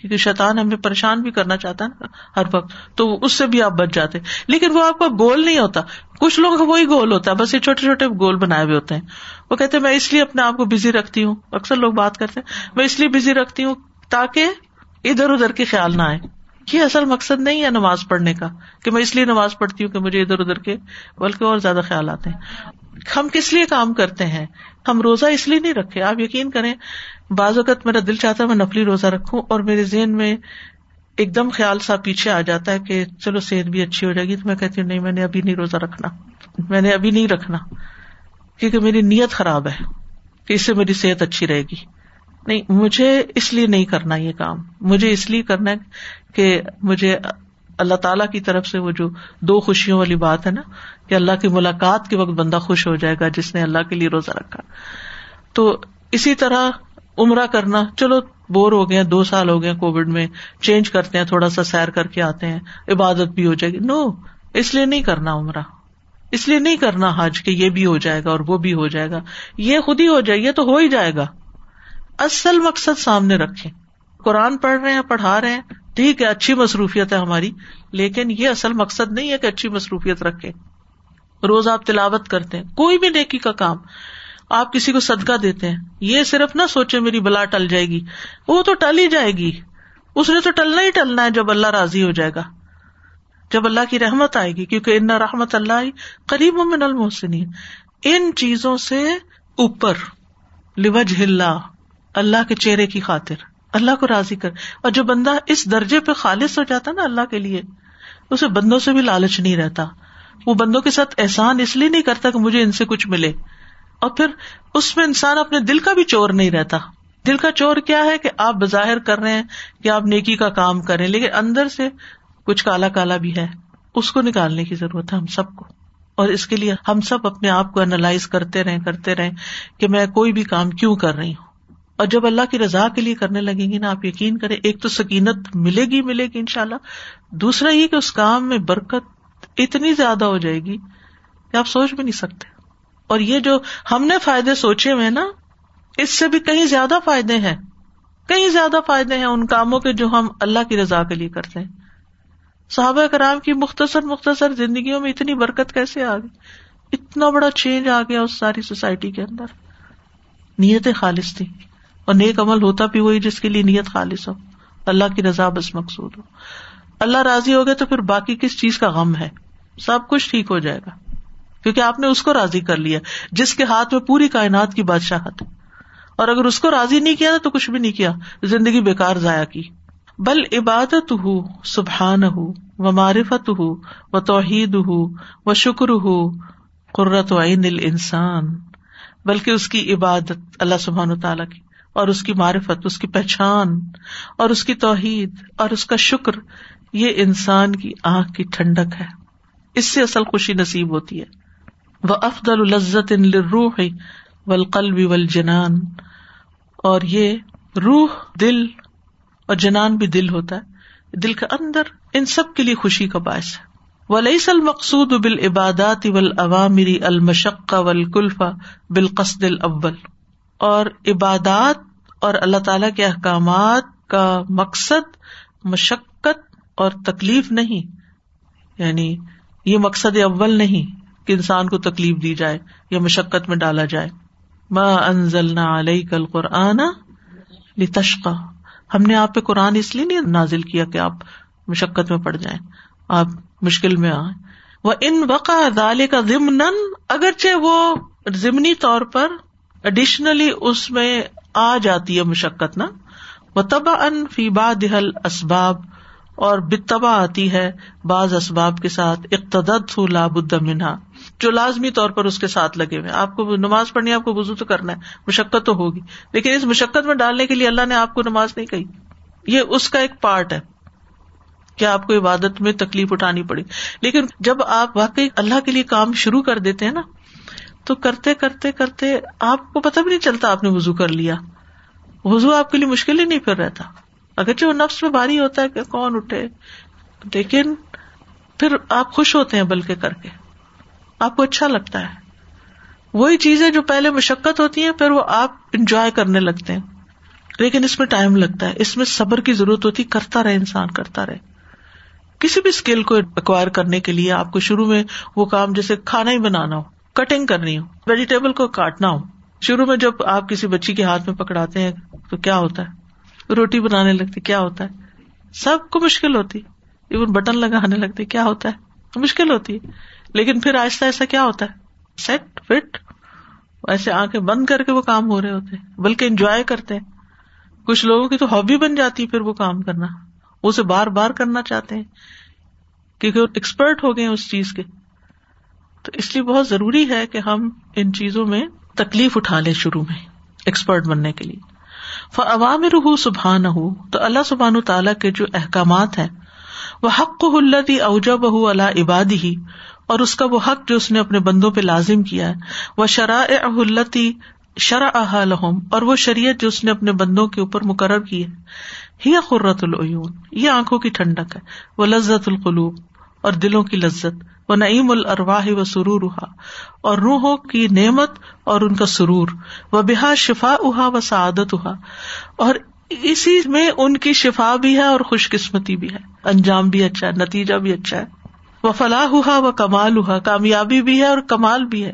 کیونکہ شیطان ہمیں پریشان بھی کرنا چاہتا ہے نا ہر وقت۔ تو اس سے بھی آپ بچ جاتے لیکن وہ آپ کا گول نہیں ہوتا۔ کچھ لوگوں کا وہی گول ہوتا ہے، بس یہ چھوٹے چھوٹے گول بنائے ہوئے ہوتے ہیں۔ وہ کہتے ہیں، میں اس لیے اپنے آپ کو بزی رکھتی ہوں۔ اکثر لوگ بات کرتے ہیں، میں اس لیے بزی رکھتی ہوں تاکہ ادھر ادھر کے خیال نہ آئے۔ یہ اصل مقصد نہیں ہے نماز پڑھنے کا کہ میں اس لیے نماز پڑھتی ہوں کہ مجھے ادھر ادھر کے بلکہ اور زیادہ خیال آتے ہیں۔ ہم کس لیے کام کرتے ہیں؟ ہم روزہ اس لیے نہیں رکھے۔ آپ یقین کریں، بعض اوقات میرا دل چاہتا ہے میں نفلی روزہ رکھوں اور میرے ذہن میں ایک دم خیال سا پیچھے آ جاتا ہے کہ چلو صحت بھی اچھی ہو جائے گی۔ تو میں کہتی ہوں، نہیں، میں نے ابھی نہیں روزہ رکھنا۔ میں نے ابھی نہیں رکھنا۔ کیونکہ میری نیت خراب ہے کہ اس سے میری صحت اچھی رہے گی۔ نہیں، مجھے اس لیے نہیں کرنا یہ کام۔ مجھے اس لیے کرنا ہے کہ مجھے اللہ تعالی کی طرف سے وہ جو دو خوشیوں والی بات ہے نا، کہ اللہ کی ملاقات کے وقت بندہ خوش ہو جائے گا جس نے اللہ کے لیے روزہ رکھا۔ تو اسی طرح عمرہ کرنا، چلو بور ہو گئے، دو سال ہو گئے کووڈ میں، چینج کرتے ہیں، تھوڑا سا سیر کر کے آتے ہیں، عبادت بھی ہو جائے گی۔ نو، اس لیے نہیں کرنا عمرہ۔ اس لیے نہیں کرنا حج، کہ یہ بھی ہو جائے گا اور وہ بھی ہو جائے گا۔ یہ خود ہی ہو جائے گا تو ہو ہی جائے گا۔ اصل مقصد سامنے رکھے قرآن پڑھ رہے ہیں، پڑھا رہے ہیں، ٹھیک ہے، اچھی مصروفیت ہے ہماری، لیکن یہ اصل مقصد نہیں ہے کہ اچھی مصروفیت رکھے روز آپ تلاوت کرتے ہیں، کوئی بھی نیکی کا کام آپ کسی کو صدقہ دیتے ہیں۔ یہ صرف نہ سوچے میری بلا ٹل جائے گی۔ وہ تو ٹل ہی جائے گی۔ اس نے تو ٹلنا ہی ٹلنا ہے جب اللہ راضی ہو جائے گا۔ جب اللہ کی رحمت آئے گی، کیونکہ ان رحمت اللہ قریب من المحسنین ان چیزوں سے اوپر لوج اللہ اللہ کے چہرے کی خاطر، اللہ کو راضی کر۔ اور جو بندہ اس درجے پہ خالص ہو جاتا نا اللہ کے لیے، اسے بندوں سے بھی لالچ نہیں رہتا۔ وہ بندوں کے ساتھ احسان اس لیے نہیں کرتا کہ مجھے ان سے کچھ ملے۔ اور پھر اس میں انسان اپنے دل کا بھی چور نہیں رہتا۔ دل کا چور کیا ہے کہ آپ بظاہر کر رہے ہیں کہ آپ نیکی کا کام کریں لیکن اندر سے کچھ کالا کالا بھی ہے۔ اس کو نکالنے کی ضرورت ہے ہم سب کو۔ اور اس کے لیے ہم سب اپنے آپ کو اینالائز کرتے رہے کرتے رہے کہ میں کوئی بھی کام کیوں کر رہی ہوں۔ اور جب اللہ کی رضا کے لیے کرنے لگیں گی نا، آپ یقین کریں، ایک تو سکینت ملے گی ملے گی ان شاء اللہ دوسرا یہ کہ اس کام میں برکت اتنی زیادہ ہو جائے گی کہ آپ سوچ بھی نہیں سکتے۔ اور یہ جو ہم نے فائدے سوچے ہوئے نا، اس سے بھی کہیں زیادہ فائدے ہیں۔ کہیں زیادہ فائدے ہیں ان کاموں کے جو ہم اللہ کی رضا کے لیے کرتے ہیں۔ صحابہ کرام کی مختصر مختصر زندگیوں میں اتنی برکت کیسے آ گئی؟ اتنا بڑا چینج آ گیا اس ساری سوسائٹی کے اندر۔ نیتیں خالص تھی اور نیک عمل ہوتا بھی وہی جس کے لیے نیت خالص ہو۔ اللہ کی رضا بس مقصود ہو۔ اللہ راضی ہو گیا تو پھر باقی کس چیز کا غم ہے؟ سب کچھ ٹھیک ہو جائے گا۔ کیونکہ آپ نے اس کو راضی کر لیا، جس کے ہاتھ میں پوری کائنات کی بادشاہت ہے اور اگر اس کو راضی نہیں کیا تو کچھ بھی نہیں کیا، زندگی بےکار ضائع کی۔ بل عبادت ہو سبحان ہو و معرفت ہو و توحید ہو و شکر ہو قرت عین انسان بلکہ اس کی عبادت اللہ سبحان و تعالیٰ کی۔ اور اس کی معرفت، اس کی پہچان اور اس کی توحید اور اس کا شکر، یہ انسان کی آنکھ کی ٹھنڈک ہے۔ اس سے اصل خوشی نصیب ہوتی ہے۔ وہ افضل الزت ان روح ولقلب والجنان۔ اور یہ روح، دل اور جنان بھی دل ہوتا ہے۔ دل کے اندر ان سب کے لیے خوشی کا باعث ہے۔ ولیس المقصود بال عبادات اول عوامری المشق ولقلفا بالقصد الاول اور عبادات اور اللہ تعالی کے احکامات کا مقصد مشقت اور تکلیف نہیں۔ یعنی یہ مقصد اول نہیں کہ انسان کو تکلیف دی جائے یا مشقت میں ڈالا جائے۔ انزلنا علیہ کل قرآن لتشقا۔ ہم نے آپ پہ قرآن اس لیے نہیں نازل کیا کہ آپ مشقت میں پڑ جائیں۔ آپ مشکل میں آئیں۔ وہ ان وقع دالے کا ضمن اگرچہ وہ ضمنی طور پر اڈیشنلی اس میں آ جاتی ہے مشقت نا۔ وہ تبا ان فی باد اسباب اور بتبا آتی ہے بعض اسباب کے ساتھ اقتدت لاب الدمنہا جو لازمی طور پر اس کے ساتھ لگے ہوئے آپ کو نماز پڑھنی آپ کو وزو تو کرنا ہے، مشقت تو ہوگی۔ لیکن اس مشقت میں ڈالنے کے لیے اللہ نے آپ کو نماز نہیں کہی۔ یہ اس کا ایک پارٹ ہے کیا آپ کو عبادت میں تکلیف اٹھانی پڑی۔ لیکن جب آپ واقعی اللہ کے لیے کام شروع کر دیتے ہیں نا تو کرتے کرتے کرتے آپ کو پتہ بھی نہیں چلتا آپ نے وزو کر لیا۔ وزو آپ کے لیے مشکل ہی نہیں پھر رہتا۔ اگرچہ وہ نفس میں بھاری ہوتا ہے کہ کون اٹھے۔ لیکن پھر آپ خوش ہوتے ہیں بلکہ کر کے۔ آپ کو اچھا لگتا ہے۔ وہی چیزیں جو پہلے مشقت ہوتی ہیں، پھر وہ آپ انجوائے کرنے لگتے ہیں۔ لیکن اس میں ٹائم لگتا ہے۔ اس میں صبر کی ضرورت ہوتی، کرتا رہے انسان، کرتا رہے۔ کسی بھی اسکل کو ایکوائر کرنے کے لیے آپ کو شروع میں وہ کام جیسے کھانا ہی بنانا ہو۔ کٹنگ کرنی ہو ویجیٹیبل کو کاٹنا ہو۔ شروع میں جب آپ کسی بچی کے ہاتھ میں پکڑاتے ہیں تو کیا ہوتا ہے؟ روٹی بنانے لگتی کیا ہوتا ہے؟ سب کو مشکل ہوتی۔ ایون بٹن لگانے لگتے، کیا ہوتا ہے؟ مشکل ہوتی۔ ہے لیکن پھر آہستہ آہستہ کیا ہوتا ہے؟ سیٹ فٹ ایسے آنکھیں بند کر کے وہ کام ہو رہے ہوتے۔ ہیں بلکہ انجوائے کرتے۔ ہیں کچھ لوگوں کی تو ہابی بن جاتی ہے پھر وہ کام کرنا۔ اسے بار بار کرنا چاہتے ہیں۔ کیونکہ وہ ایکسپرٹ ہو گئے اس چیز کے۔ تو اس لیے بہت ضروری ہے کہ ہم ان چیزوں میں تکلیف اٹھا لیں شروع میں ایکسپرٹ بننے کے لیے۔ عوام روح سبحان ہو تو اللہ سبحان تعالیٰ کے جو احکامات ہیں وہ حق کو ہلتی اوجا بہ اللہ عبادی ہی اور اس کا وہ حق جو اس نے اپنے بندوں پہ لازم کیا ہے۔ وہ شرح اہلتی شرح اور وہ شریعت جو اس نے اپنے بندوں کے اوپر مقرر کی ہے۔ ہی قرۃ العیون یہ آنکھوں کی ٹھنڈک ہے۔ وہ لذت القلوب، اور دلوں کی لذت۔ وہ نعیم الرواہ و سرور اور روحوں کی نعمت اور ان کا سرور و بحا شفا اہا و سعادت اہا اور اسی میں ان کی شفا بھی ہے اور خوش قسمتی بھی ہے۔ انجام بھی اچھا ہے، نتیجہ بھی اچھا ہے۔ وہ فلاح ہوا و کمال ہوا کامیابی بھی ہے اور کمال بھی ہے۔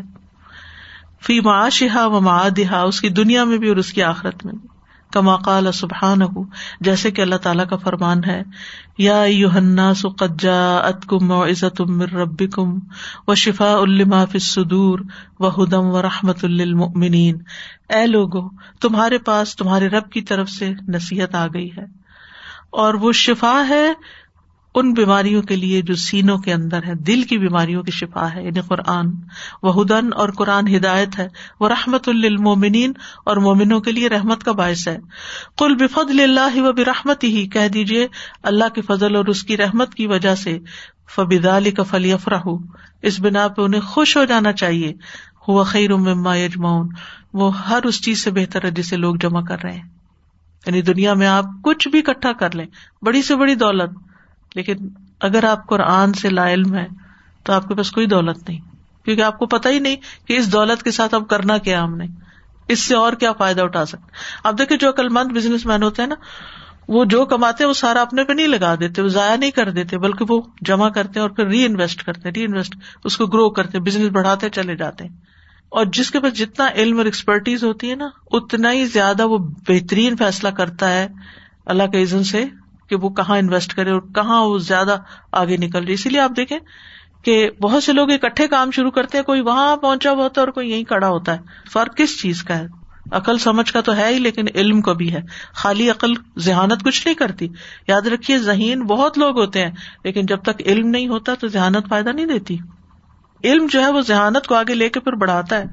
فی معاشہ و معادہ اس کی دنیا میں بھی اور اس کی آخرت میں بھی۔ کما قال سبحان ہو جیسے کہ اللہ تعالیٰ کا فرمان ہے، یا یوحنا سقجا ات کم و عزت امر رب کم و شفا الما فدور و ہدم و رحمت المنین اے لوگو، تمہارے پاس تمہارے رب کی طرف سے نصیحت آ گئی ہے اور وہ شفا ہے ان بیماریوں کے لیے جو سینوں کے اندر ہے، دل کی بیماریوں کی شفا ہے یعنی قرآن. وہ ہدن اور قرآن ہدایت ہے وہ رحمت المومنین اور مومنوں کے لیے رحمت کا باعث ہے. کل بفد اللہ و برحمت ہی کہہ دیجیے اللہ کے فضل اور اس کی رحمت کی وجہ سے فبید علی کا فلی افراہ اس بنا پہ انہیں خوش ہو جانا چاہیے. ہوا خیر مما یجماؤن وہ ہر اس چیز سے بہتر ہے جسے لوگ جمع کر رہے ہیں. یعنی دنیا میں آپ کچھ بھی اکٹھا کر لیں، بڑی سے بڑی دولت لیکن اگر آپ قرآن سے لا علم ہے تو آپ کے پاس کوئی دولت نہیں۔ کیونکہ آپ کو پتا ہی نہیں کہ اس دولت کے ساتھ اب کرنا کیا ہم نے۔ اس سے اور کیا فائدہ اٹھا سکتے اب دیکھیں جو عقل مند بزنس مین ہوتے ہیں نا، وہ جو کماتے ہیں، وہ سارا اپنے پہ نہیں لگا دیتے، وہ ضائع نہیں کر دیتے، بلکہ وہ جمع کرتے ہیں اور پھر ری انویسٹ کرتے ری انویسٹ اس کو گرو کرتے بزنس بڑھاتے چلے جاتے ہیں۔ اور جس کے پاس جتنا علم اور ایکسپرٹیز ہوتی ہے نا، اتنا ہی زیادہ وہ بہترین فیصلہ کرتا ہے۔ اللہ کے عزن سے کہ وہ کہاں انویسٹ کرے اور کہاں وہ زیادہ آگے نکل رہی اسی لیے آپ دیکھیں کہ بہت سے لوگ اکٹھے کام شروع کرتے ہیں، کوئی وہاں پہنچا ہوا ہوتا ہے اور کوئی یہیں کھڑا ہوتا ہے۔ فرق کس چیز کا ہے؟ عقل سمجھ کا تو ہے ہی، لیکن علم کو بھی ہے۔ خالی عقل ذہانت کچھ نہیں کرتی۔ یاد رکھیے، ذہین بہت لوگ ہوتے ہیں، لیکن جب تک علم نہیں ہوتا تو ذہانت فائدہ نہیں دیتی۔ علم جو ہے وہ ذہانت کو آگے لے کے پھر بڑھاتا ہے۔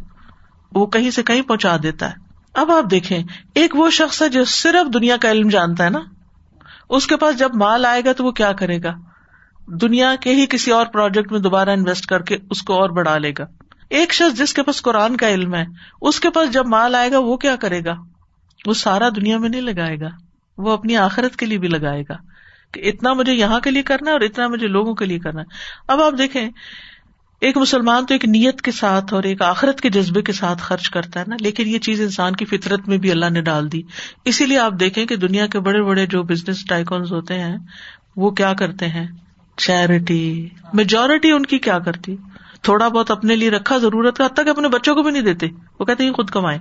وہ کہیں سے کہیں پہنچا دیتا ہے۔ اب آپ دیکھیں، ایک وہ شخص ہے جو صرف دنیا کا علم جانتا ہے نا۔ اس کے پاس جب مال آئے گا تو وہ کیا کرے گا؟ دنیا کے ہی کسی اور پروجیکٹ میں دوبارہ انویسٹ کر کے اس کو اور بڑھا لے گا۔ ایک شخص جس کے پاس قرآن کا علم ہے، اس کے پاس جب مال آئے گا، وہ کیا کرے گا؟ وہ سارا دنیا میں نہیں لگائے گا، وہ اپنی آخرت کے لیے بھی لگائے گا کہ اتنا مجھے یہاں کے لیے کرنا ہے اور اتنا مجھے لوگوں کے لیے کرنا ہے۔ اب آپ دیکھیں ایک مسلمان تو ایک نیت کے ساتھ اور ایک آخرت کے جذبے کے ساتھ خرچ کرتا ہے نا، لیکن یہ چیز انسان کی فطرت میں بھی اللہ نے ڈال دی۔ اسی لیے آپ دیکھیں کہ دنیا کے بڑے بڑے جو بزنس ٹائکونس ہوتے ہیں، وہ کیا کرتے ہیں؟ چیریٹی میجورٹی ان کی کیا کرتی؟ تھوڑا بہت اپنے لیے رکھا ضرورت کا حد تک اپنے بچوں کو بھی نہیں دیتے۔ وہ کہتے ہیں خود کمائے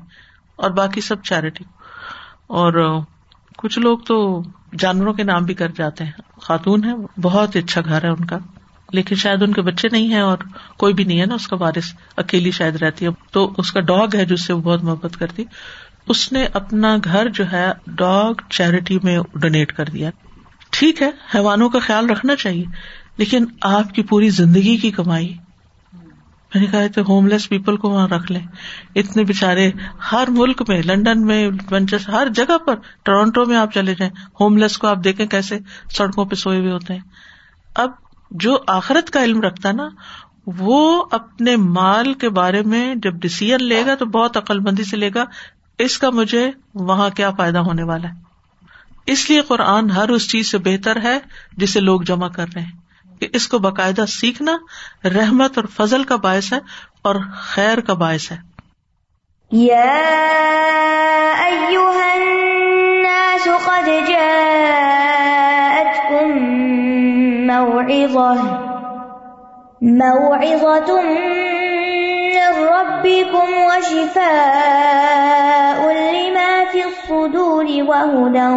اور باقی سب چیریٹی اور کچھ لوگ تو جانوروں کے نام بھی کر جاتے ہیں۔ خاتون ہے بہت اچھا گھر ہے ان کا۔ لیکن شاید ان کے بچے نہیں ہے اور کوئی بھی نہیں ہے نا، اس کا بارش اکیلی شاید رہتی ہے۔ تو اس کا ڈاگ ہے جس سے وہ بہت محبت کرتی۔ اس نے اپنا گھر جو ہے، ڈاگ چیریٹی میں ڈونیٹ کر دیا۔ ٹھیک ہے، حیوانوں کا خیال رکھنا چاہیے، لیکن آپ کی پوری زندگی کی کمائی۔ میں نے کہا تو ہوم لیس پیپل کو وہاں رکھ لیں۔ اتنے بےچارے ہر ملک میں لنڈن میں ہر جگہ پر ٹورانٹو میں آپ چلے جائیں۔ ہوم لیس کو آپ دیکھیں کیسے سڑکوں پہ سوئے ہوئے ہوتے ہیں۔ اب جو آخرت کا علم رکھتا نا، وہ اپنے مال کے بارے میں جب ڈسیزن لے گا تو بہت عقل بندی سے لے گا، اس کا مجھے وہاں کیا فائدہ ہونے والا ہے؟ اس لیے قرآن ہر اس چیز سے بہتر ہے جسے لوگ جمع کر رہے ہیں کہ اس کو باقاعدہ سیکھنا رحمت اور فضل کا باعث ہے اور خیر کا باعث ہے۔ موعظة. موعظة من ربكم وشفاء لما في الصدور وهدى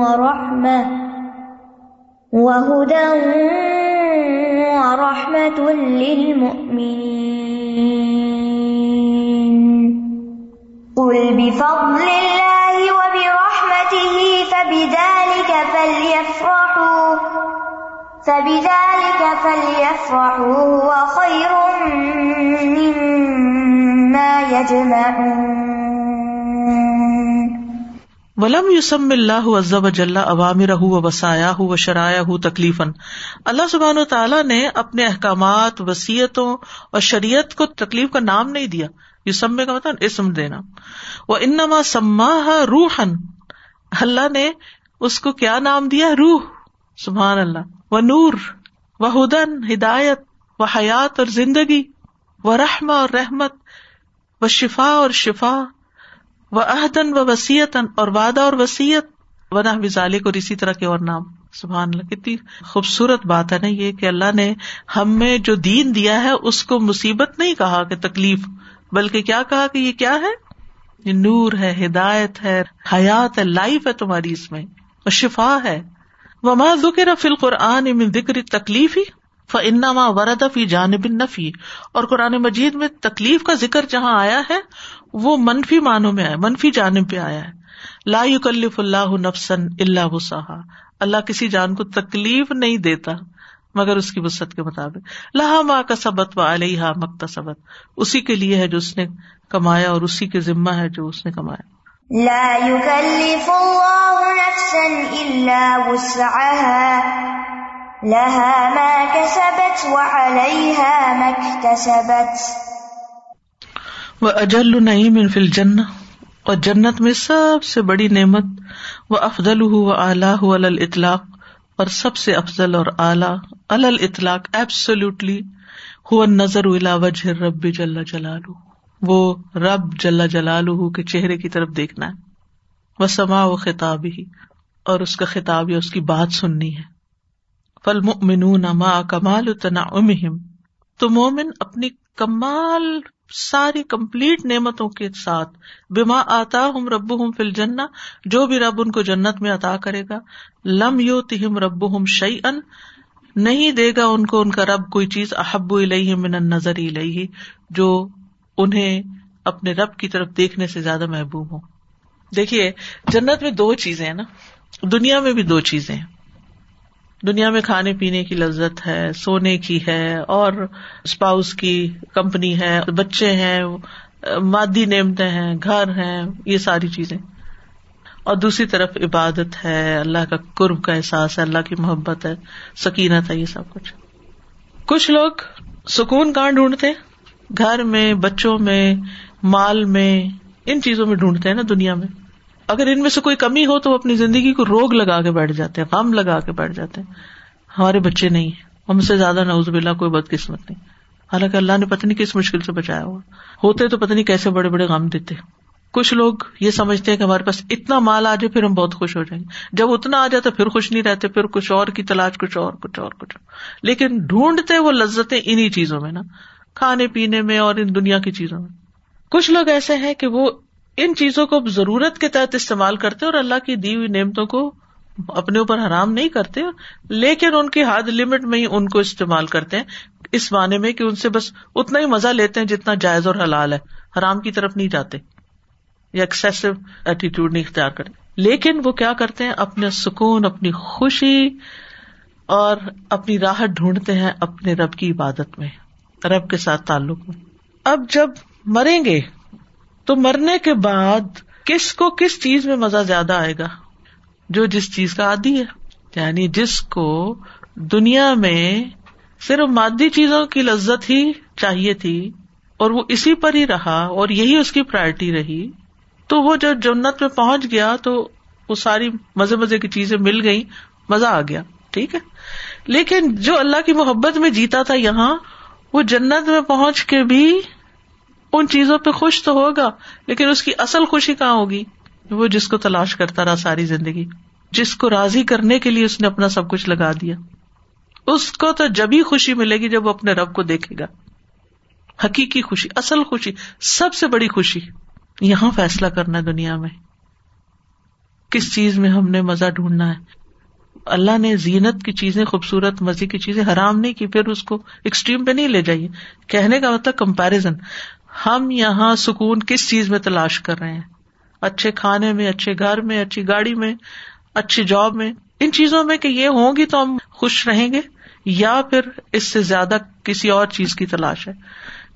ورحمة. وهدى ورحمة للمؤمنين. قل بفضل الله وبرحمته فبذلك فليفرحوا. فبذلك فليفرحوا هو خير مما يجمعون. ولم یوسم اللہ عزب جل عوامر و وسایا ہُ شرایا تکلیفن اللہ سبحان و تعالیٰ نے اپنے احکامات وسیعتوں اور شریعت کو تکلیف کا نام نہیں دیا۔ یوسم کا مطلب اسم دینا۔ وہ انما سما روحن اللہ نے اس کو کیا نام دیا؟ روح۔ سبحان اللہ۔ و نور و ہدن، ہدایت و حیات اور زندگی و رحم اور رحمت و شفا اور شفا و عہدن و وسیعتن اور وعدہ اور وسیعت و نہ ذالک اور اسی طرح کے اور نام۔ سبحان اللہ، کتنی خوبصورت بات ہے نا یہ کہ اللہ نے ہمیں جو دین دیا ہے اس کو مصیبت نہیں کہا کہ تکلیف، بلکہ کیا کہا کہ یہ کیا ہے؟ یہ نور ہے، ہدایت ہے، حیات ہے، لائف ہے تمہاری اس میں، اور شفا ہے۔ وما ذکر فی القرآن من ذکر تکلیفی فانما ورد فی جانب النفی۔ اور قرآن مجید میں تکلیف کا ذکر جہاں آیا ہے، وہ منفی معنوں میں آیا، منفی جانب پہ آیا ہے۔ لا یکلف اللہ نفسا الا وسعها اللہ کسی جان کو تکلیف نہیں دیتا، مگر اس کی وسط کے مطابق۔ لہا ما کا سبت و علیہ مکتسبت اسی کے لیے ہے جو اس نے کمایا اور اسی کے ذمہ ہے جو اس نے کمایا۔ لا يكلف الله نفسا إلا وسعها. لها ما كسبت وعليها ما اكتسبت. وأجل نعيم في الجنة اور جنت میں سب سے بڑی نعمت وہ افضل ہو و اعلیٰ الاطلاق اور سب سے افضل اور اعلیٰ الاطلاق ایبسلوٹلی ہوا نظر الا وجہ رب جل جلالہ وہ رب جلا جلال کے چہرے کی طرف دیکھنا ہے۔ وہ سما و خطاب ہی اور اس کا خطاب یا اس کی بات سننی ہے۔ فل مؤمنون ما کمال تنعمہم تو مومن اپنی کمال، ساری کمپلیٹ نعمتوں کے ساتھ، بما آتا ہم رب ہم فل جنا جو بھی رب ان کو جنت میں عطا کرے گا۔ لم یو تہم رب ہم شعی ان نہیں دے گا ان کو ان کا رب کوئی چیز احب الہ من نظر الہ جو انہیں اپنے رب کی طرف دیکھنے سے زیادہ محبوب ہو دیکھیے، جنت میں دو چیزیں ہیں نا۔ دنیا میں بھی دو چیزیں ہیں۔ دنیا میں کھانے پینے کی لذت ہے، سونے کی ہے، اور اسپاؤس کی کمپنی ہے، بچے ہیں، مادی نعمتیں ہیں، گھر ہیں، یہ ساری چیزیں۔ اور دوسری طرف عبادت ہے، اللہ کا قرب کا احساس ہے، اللہ کی محبت ہے سکینت ہے یہ سب کچھ۔ کچھ لوگ سکون کہاں ڈھونڈتے گھر میں، بچوں میں، مال میں، ان چیزوں میں ڈھونڈتے ہیں نا دنیا میں۔ اگر ان میں سے کوئی کمی ہو تو وہ اپنی زندگی کو روگ لگا کے بیٹھ جاتے ہیں، غم لگا کے بیٹھ جاتے ہیں۔ ہمارے بچے نہیں ہم سے زیادہ نوز بلا کوئی بد قسمت نہیں۔ حالانکہ اللہ نے پتہ نہیں کس مشکل سے بچایا ہوا۔ ہوتے تو پتہ نہیں کیسے بڑے بڑے غم دیتے۔ کچھ لوگ یہ سمجھتے ہیں کہ ہمارے پاس اتنا مال آ جائے پھر ہم بہت خوش ہو جائیں گے۔ جب اتنا آ جاتا پھر خوش نہیں رہتے، پھر کچھ اور کی تلاش، کچھ اور کچھ اور کچھ اور۔ لیکن ڈھونڈتے وہ لذتیں انہیں چیزوں میں نا۔ کھانے پینے میں اور ان دنیا کی چیزوں میں۔ کچھ لوگ ایسے ہیں کہ وہ ان چیزوں کو ضرورت کے تحت استعمال کرتے اور اللہ کی دی ہوئی نعمتوں کو اپنے اوپر حرام نہیں کرتے، لیکن ان کی حد لمٹ میں ہی ان کو استعمال کرتے ہیں۔ اس معنی میں کہ ان سے بس اتنا ہی مزہ لیتے ہیں جتنا جائز اور حلال ہے۔ حرام کی طرف نہیں جاتے یا ایکسیسو ایٹیٹیوڈ نہیں اختیار کرتے۔ لیکن وہ کیا کرتے ہیں؟ اپنے سکون، اپنی خوشی اور اپنی راحت ڈھونڈتے ہیں اپنے رب کی عبادت میں۔ رب کے ساتھ تعلق میں اب جب مریں گے، تو مرنے کے بعد کس کو کس چیز میں مزہ زیادہ آئے گا؟ جو جس چیز کا عادی ہے۔ یعنی جس کو دنیا میں صرف مادی چیزوں کی لذت ہی چاہیے تھی اور وہ اسی پر ہی رہا اور یہی اس کی پرائرٹی رہی، تو وہ جب جنت میں پہنچ گیا تو وہ ساری مزے مزے کی چیزیں مل گئی مزہ آ گیا۔ ٹھیک ہے؟ لیکن جو اللہ کی محبت میں جیتا تھا یہاں وہ جنت میں پہنچ کے بھی ان چیزوں پہ خوش تو ہوگا، لیکن اس کی اصل خوشی کہاں ہوگی؟ وہ جس کو تلاش کرتا رہا ساری زندگی، جس کو راضی کرنے کے لیے اس نے اپنا سب کچھ لگا دیا۔ اس کو تو جب ہی خوشی ملے گی جب وہ اپنے رب کو دیکھے گا۔ حقیقی خوشی، اصل خوشی، سب سے بڑی خوشی۔ یہاں فیصلہ کرنا دنیا میں۔ کس چیز میں ہم نے مزہ ڈھونڈنا ہے؟ اللہ نے زینت کی چیزیں، خوبصورت مزے کی چیزیں حرام نہیں کی، پھر اس کو ایکسٹریم پہ نہیں لے جائیے۔ کہنے کا مطلب کمپیرزن ہم یہاں سکون کس چیز میں تلاش کر رہے ہیں؟ اچھے کھانے میں، اچھے گھر میں، اچھی گاڑی میں، اچھی جاب میں۔ ان چیزوں میں کہ یہ ہوں گی تو ہم خوش رہیں گے، یا پھر اس سے زیادہ کسی اور چیز کی تلاش ہے۔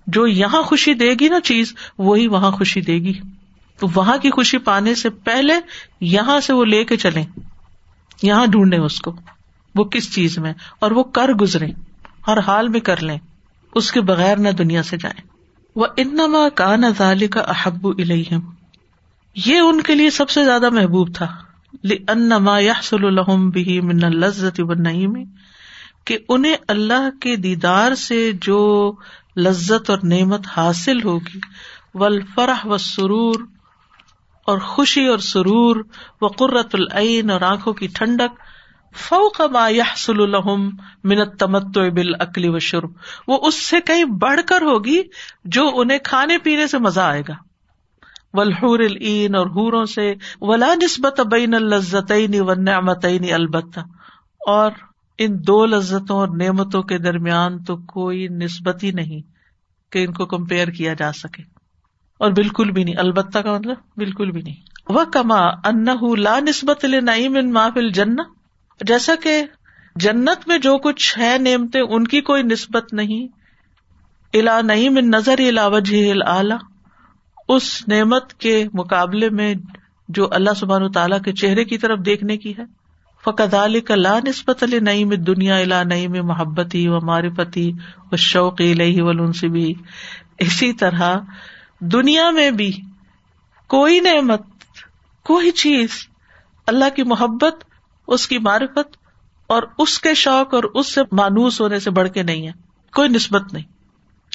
جو یہاں خوشی دے گی نا چیز، وہی وہاں خوشی دے گی۔ تو وہاں کی خوشی پانے سے پہلے یہاں سے وہ لے کے چلے یہاں ڈھونڈے اس کو۔ وہ کس چیز میں؟ اور وہ کر گزرے ہر حال میں کر لیں، اس کے بغیر نہ دنیا سے جائیں۔ وہ انما کا نظال کا احب الم یہ ان کے لیے سب سے زیادہ محبوب تھا۔ انما یحصل الحم بھی من لذت میں کہ انہیں اللہ کے دیدار سے جو لذت اور نعمت حاصل ہوگی۔ ول فرح و سرور اور خوشی اور سرور و قرۃ العین اور آنکھوں کی ٹھنڈک، فوق ما يحصل لهم من التمتع بالاكل والشرب وہ اس سے کہیں بڑھ کر ہوگی جو انہیں کھانے پینے سے مزہ آئے گا۔ والحور العین اور حوروں سے، ولا نسبت بین اللذتین والنعمتین البتہ۔ اور ان دو لذتوں اور نعمتوں کے درمیان تو کوئی نسبت ہی نہیں کہ ان کو کمپیئر کیا جا سکے۔ اور بالکل بھی نہیں، البتہ کا مطلب بالکل بھی نہیں۔ وہ کما ان لا نسبت نعیم ان محفل جنت جیسا کہ جنت میں جو کچھ ہے نعمتیں، ان کی کوئی نسبت نہیں۔ الا نعیم ان نظر الا وجہ اعلی اس نعمت کے مقابلے میں جو اللہ سبحان تعالیٰ کے چہرے کی طرف دیکھنے کی ہے۔ فقد علی کا لا نسبت علی نعیم دنیا الا نعیم محبتی و معرفتی و شوق الہی ولنسبی اسی طرح دنیا میں بھی کوئی نعمت، کوئی چیز اللہ کی محبت، اس کی معرفت اور اس کے شوق اور اس سے مانوس ہونے سے بڑھ کے نہیں ہے۔ کوئی نسبت نہیں۔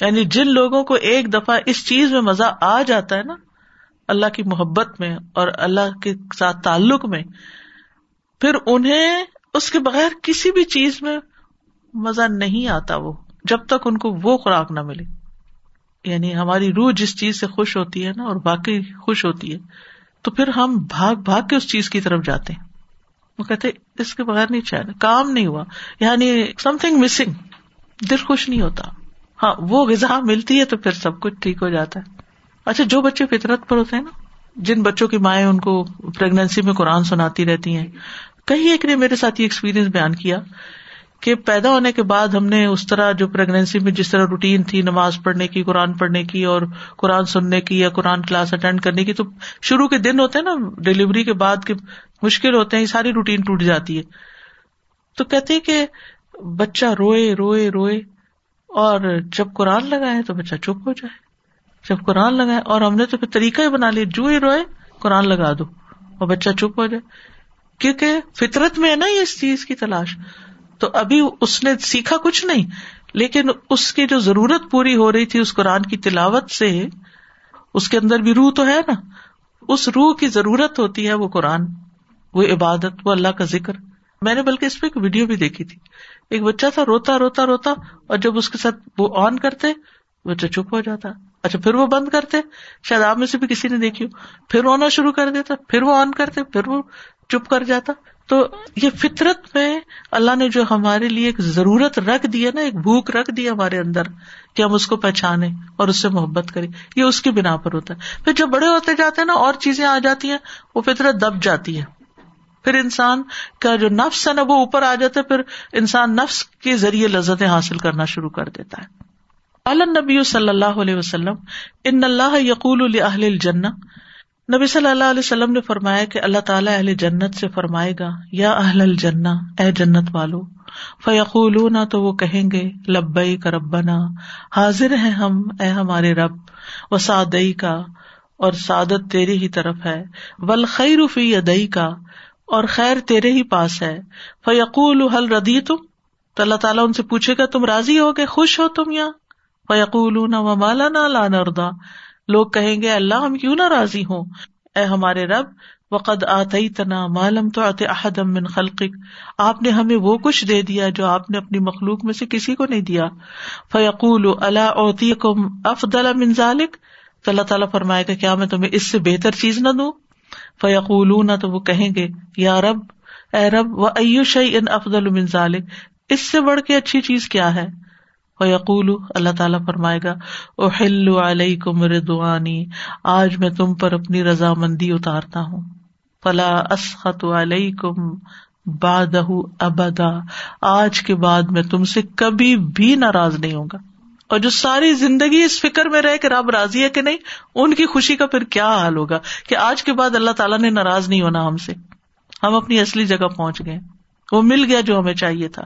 یعنی جن لوگوں کو ایک دفعہ اس چیز میں مزہ آ جاتا ہے نا، اللہ کی محبت میں اور اللہ کے ساتھ تعلق میں، پھر انہیں اس کے بغیر کسی بھی چیز میں مزہ نہیں آتا وہ، جب تک ان کو وہ خوراک نہ ملے۔ یعنی ہماری روح جس چیز سے خوش ہوتی ہے نا اور باقی خوش ہوتی ہے، تو پھر ہم بھاگ بھاگ کے اس چیز کی طرف جاتے ہیں۔ وہ کہتے اس کے بغیر نہیں چاہے کام نہیں ہوا۔ یعنی سم تھنگ مسنگ دل خوش نہیں ہوتا۔ ہاں وہ غذا ملتی ہے تو پھر سب کچھ ٹھیک ہو جاتا ہے۔ اچھا جو بچے فطرت پر ہوتے ہیں نا، جن بچوں کی مائیں ان کو پریگنسی میں قرآن سناتی رہتی ہیں۔ کہیں ایک نے میرے ساتھ یہ ایکسپیرئنس بیان کیا کہ پیدا ہونے کے بعد ہم نے اس طرح جو پریگنسی میں جس طرح روٹین تھی، نماز پڑھنے کی، قرآن پڑھنے کی اور قرآن سننے کی یا قرآن کلاس اٹینڈ کرنے کی، تو شروع کے دن ہوتے ہیں نا ڈلیوری کے بعد کے مشکل ہوتے ہیں یہ ساری روٹین ٹوٹ جاتی ہے۔ تو کہتے کہ بچہ روئے روئے روئے اور جب قرآن لگائے تو بچہ چپ ہو جائے۔ جب قرآن لگائے اور ہم نے تو پھر طریقہ ہی بنا لیا جو ہی روئے، قرآن لگا دو اور بچہ چپ ہو جائے۔ کیونکہ فطرت میں ہے نا اس چیز کی تلاش۔ تو ابھی اس نے سیکھا کچھ نہیں، لیکن اس کی جو ضرورت پوری ہو رہی تھی اس قرآن کی تلاوت سے، اس کے اندر بھی روح تو ہے نا۔ اس روح کی ضرورت ہوتی ہے وہ قرآن، وہ عبادت، وہ اللہ کا ذکر۔ میں نے بلکہ اس پہ ایک ویڈیو بھی دیکھی تھی۔ ایک بچہ تھا، روتا روتا روتا، اور جب اس کے ساتھ وہ آن کرتے، بچہ چپ ہو جاتا۔ اچھا پھر وہ بند کرتے، شاید آپ میں سے بھی کسی نے دیکھی ہو۔ پھر رونا شروع کر دیتا، پھر وہ آن کرتے، پھر وہ چپ کر جاتا۔ تو یہ فطرت میں اللہ نے جو ہمارے لیے ایک ضرورت رکھ دی ہے نا، ایک بھوک رکھ دی ہمارے اندر کہ ہم اس کو پہچانے اور اس سے محبت کریں، یہ اس کی بنا پر ہوتا ہے۔ پھر جب بڑے ہوتے جاتے ہیں نا، اور چیزیں آ جاتی ہیں، وہ فطرت دب جاتی ہے۔ پھر انسان کا جو نفس ہے نا، وہ اوپر آ جاتا ہے، پھر انسان نفس کے ذریعے لذتیں حاصل کرنا شروع کر دیتا ہے۔ نبی صلی اللہ علیہ وسلم، ان اللہ یقول الجنہ نبی صلی اللہ علیہ وسلم نے فرمایا کہ اللہ تعالیٰ اہل جنت سے فرمائے گا، یا اہل الجنہ، اے جنت والو فیقول تو وہ کہیں گے لبئی کا ربنا، حاضر ہے ہم، اے ہمارے رب و سعدئی کا اور سعادت تیری ہی طرف ہے ول خیر فی ادئی کا اور خیر تیرے ہی پاس ہے، فیقول حل ردی تم تو اللہ تعالیٰ ان سے پوچھے گا، تم راضی ہو گے، خوش ہو تم یا؟ فیقول و مالا نہ لانا لوگ کہیں گے، اللہ ہم کیوں نہ راضی ہوں؟ اے ہمارے رب، وقد آتی تنا معلوم تو آتے احدم من خلقک۔ آپ نے ہمیں وہ کچھ دے دیا جو آپ نے اپنی مخلوق میں سے کسی کو نہیں دیا۔ فیقول اللہ اوتی کم افدل من ذالک؟ تو اللہ تعالیٰ فرمائے گا، کیا میں تمہیں اس سے بہتر چیز نہ دوں؟ فیقول نہ تو وہ کہیں گے، یا رب، اے رب و ایوش ان افضل من ذالک؟ اس سے بڑھ کے اچھی چیز کیا ہے؟ یقول اللہ تعالیٰ فرمائے گا او ہلو علیہ کو میرے دعانی آج میں تم پر اپنی رضامندی اتارتا ہوں۔ فلا اسخط علیہ کم باد ابدا آج کے بعد میں تم سے کبھی بھی ناراض نہیں ہوگا اور جو ساری زندگی اس فکر میں رہے کہ رب راضی ہے کہ نہیں، ان کی خوشی کا پھر کیا حال ہوگا کہ آج کے بعد اللہ تعالیٰ نے ناراض نہیں ہونا ہم سے۔ ہم اپنی اصلی جگہ پہنچ گئے۔ وہ مل گیا جو ہمیں چاہیے تھا۔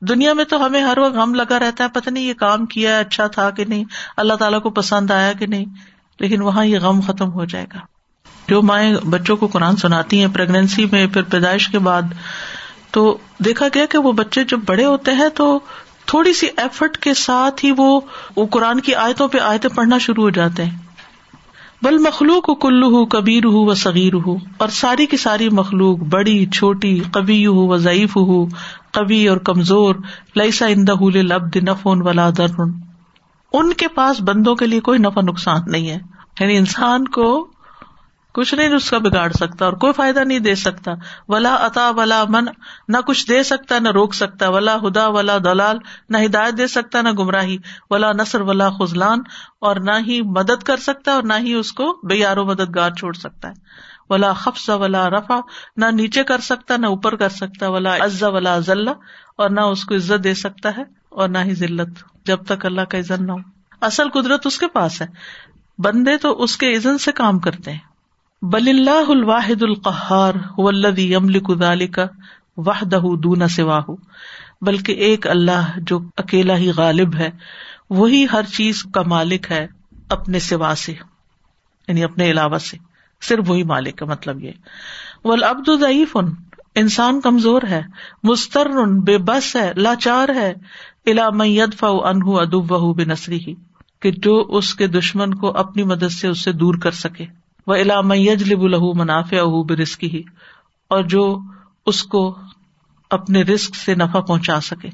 دنیا میں تو ہمیں ہر وقت غم لگا رہتا ہے، پتہ نہیں یہ کام کیا اچھا تھا کہ نہیں، اللہ تعالیٰ کو پسند آیا کہ نہیں، لیکن وہاں یہ غم ختم ہو جائے گا۔ جو مائیں بچوں کو قرآن سناتی ہیں پریگنینسی میں، پھر پیدائش کے بعد، تو دیکھا گیا کہ وہ بچے جب بڑے ہوتے ہیں تو تھوڑی سی ایفرٹ کے ساتھ ہی وہ قرآن کی آیتوں پہ آیتیں پڑھنا شروع ہو جاتے ہیں۔ بل مخلوق کلو ہو کبیر ہو و صغیر ہو اور ساری کی ساری مخلوق، بڑی، چھوٹی کبھی ہو و ضعیف ہو کبھی اور کمزور لئیسا اندہ لب نفون ولا در ان کے پاس بندوں کے لیے کوئی نفع نقصان نہیں ہے۔ یعنی انسان کو کچھ نہیں اس کا بگاڑ سکتا اور کوئی فائدہ نہیں دے سکتا۔ ولا اتا ولا من نہ کچھ دے سکتا، نہ روک سکتا۔ ولا ہدا، ولا دلال نہ ہدایت دے سکتا، نہ گمراہی۔ ولا نصر، ولا خزلان اور نہ ہی مدد کر سکتا اور نہ ہی اس کو بے یارو مددگار چھوڑ سکتا ہے۔ ولا خفص ولا رفا نہ نیچے کر سکتا، نہ اوپر کر سکتا۔ ولا عزا ولا ذلہ اور نہ اس کو عزت دے سکتا ہے اور نہ ہی ذلت، جب تک اللہ کا عزت نہ ہو۔ اصل قدرت اس کے پاس ہے۔ بندے تو اس کے عزت سے کام کرتے ہیں۔ بل اللہ الواحد القہار ولدی یملک ذالک وحدہ دون سواہ، بلکہ ایک اللہ جو اکیلا ہی غالب ہے، وہی ہر چیز کا مالک ہے اپنے سوا سے یعنی اپنے علاوہ سے، صرف وہی مالک کا مطلب یہ۔ ول ابد ضعیف ان انسان کمزور ہے مستر بے بس ہے، لاچار ہے الا میت فا انہ ادب بہ بے نسری ہی کہ جو اس کے دشمن کو اپنی مدد سے اس سے دور کر سکے۔ وہ الا میج لب الہ منافع اہ ہی اور جو اس کو اپنے رسک سے نفع پہنچا سکے۔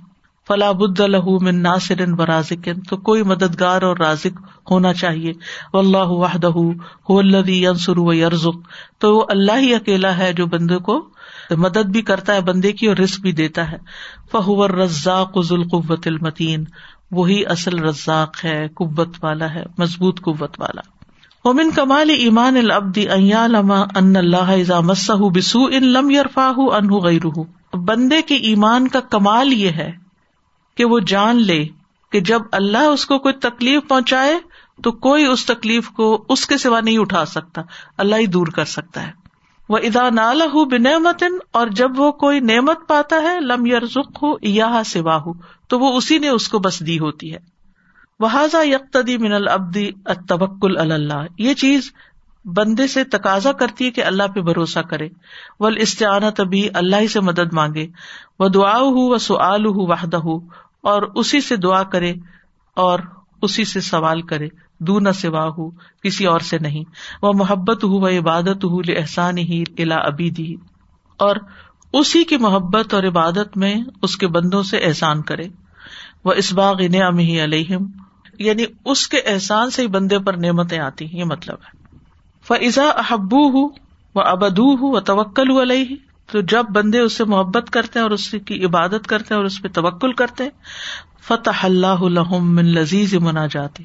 فلاں بد الح من ناصر و رازکن تو کوئی مددگار اور رازق ہونا چاہیے۔ اللہ وحدہ ینصر و یرزق تو وہ اللہ ہی اکیلا ہے جو بندے کو مدد بھی کرتا ہے، بندے کی اور رسک بھی دیتا ہے۔ فہور رزاق ذوالقوت المتین وہی اصل رزاق ہے، قوت والا ہے، مضبوط قوت والا۔ ومن کمال ایمان العبد ان ان اللہ اذا مسہ بسوء لم يرفعه عنه غیرہ۔ بندے کے ایمان کا کمال یہ ہے کہ وہ جان لے کہ جب اللہ اس کو کوئی تکلیف پہنچائے تو کوئی اس تکلیف کو اس کے سوا نہیں اٹھا سکتا، اللہ ہی دور کر سکتا ہے۔ وہ ادا نال ہُ بنعمتن اور جب وہ کوئی نعمت پاتا ہے، لم یرزق ہو یا سوا ہو تو وہ اسی نے اس کو بس دی ہوتی ہے۔ وہذا یکتدی من العبدی اتوکل اللہ یہ چیز بندے سے تقاضا کرتی ہے کہ اللہ پہ بھروسہ کرے۔ ول استعانت ابھی اللہ ہی سے مدد مانگے۔ وہ دعا ہو و سعال ہُ وحدہ اور اسی سے دعا کرے اور اسی سے سوال کرے۔ دو نہ سوا ہو کسی اور سے نہیں۔ وہ محبت ہو وہ عبادت ہو احسان ہی الا ابی دی اور اسی کی محبت اور عبادت میں اس کے بندوں سے احسان کرے۔ وہ اس باغ نعم ہی علیہم یعنی اس کے احسان سے ہی بندے پر نعمتیں آتی ہیں، یہ مطلب ہے۔ فضا احبو ہوں وہ ابدو ہوں وہ توکل علیہ تو جب بندے اس سے محبت کرتے ہیں اور اس کی عبادت کرتے ہیں اور اس پہ توکل کرتے فتح اللہ من لذیذ منا جاتی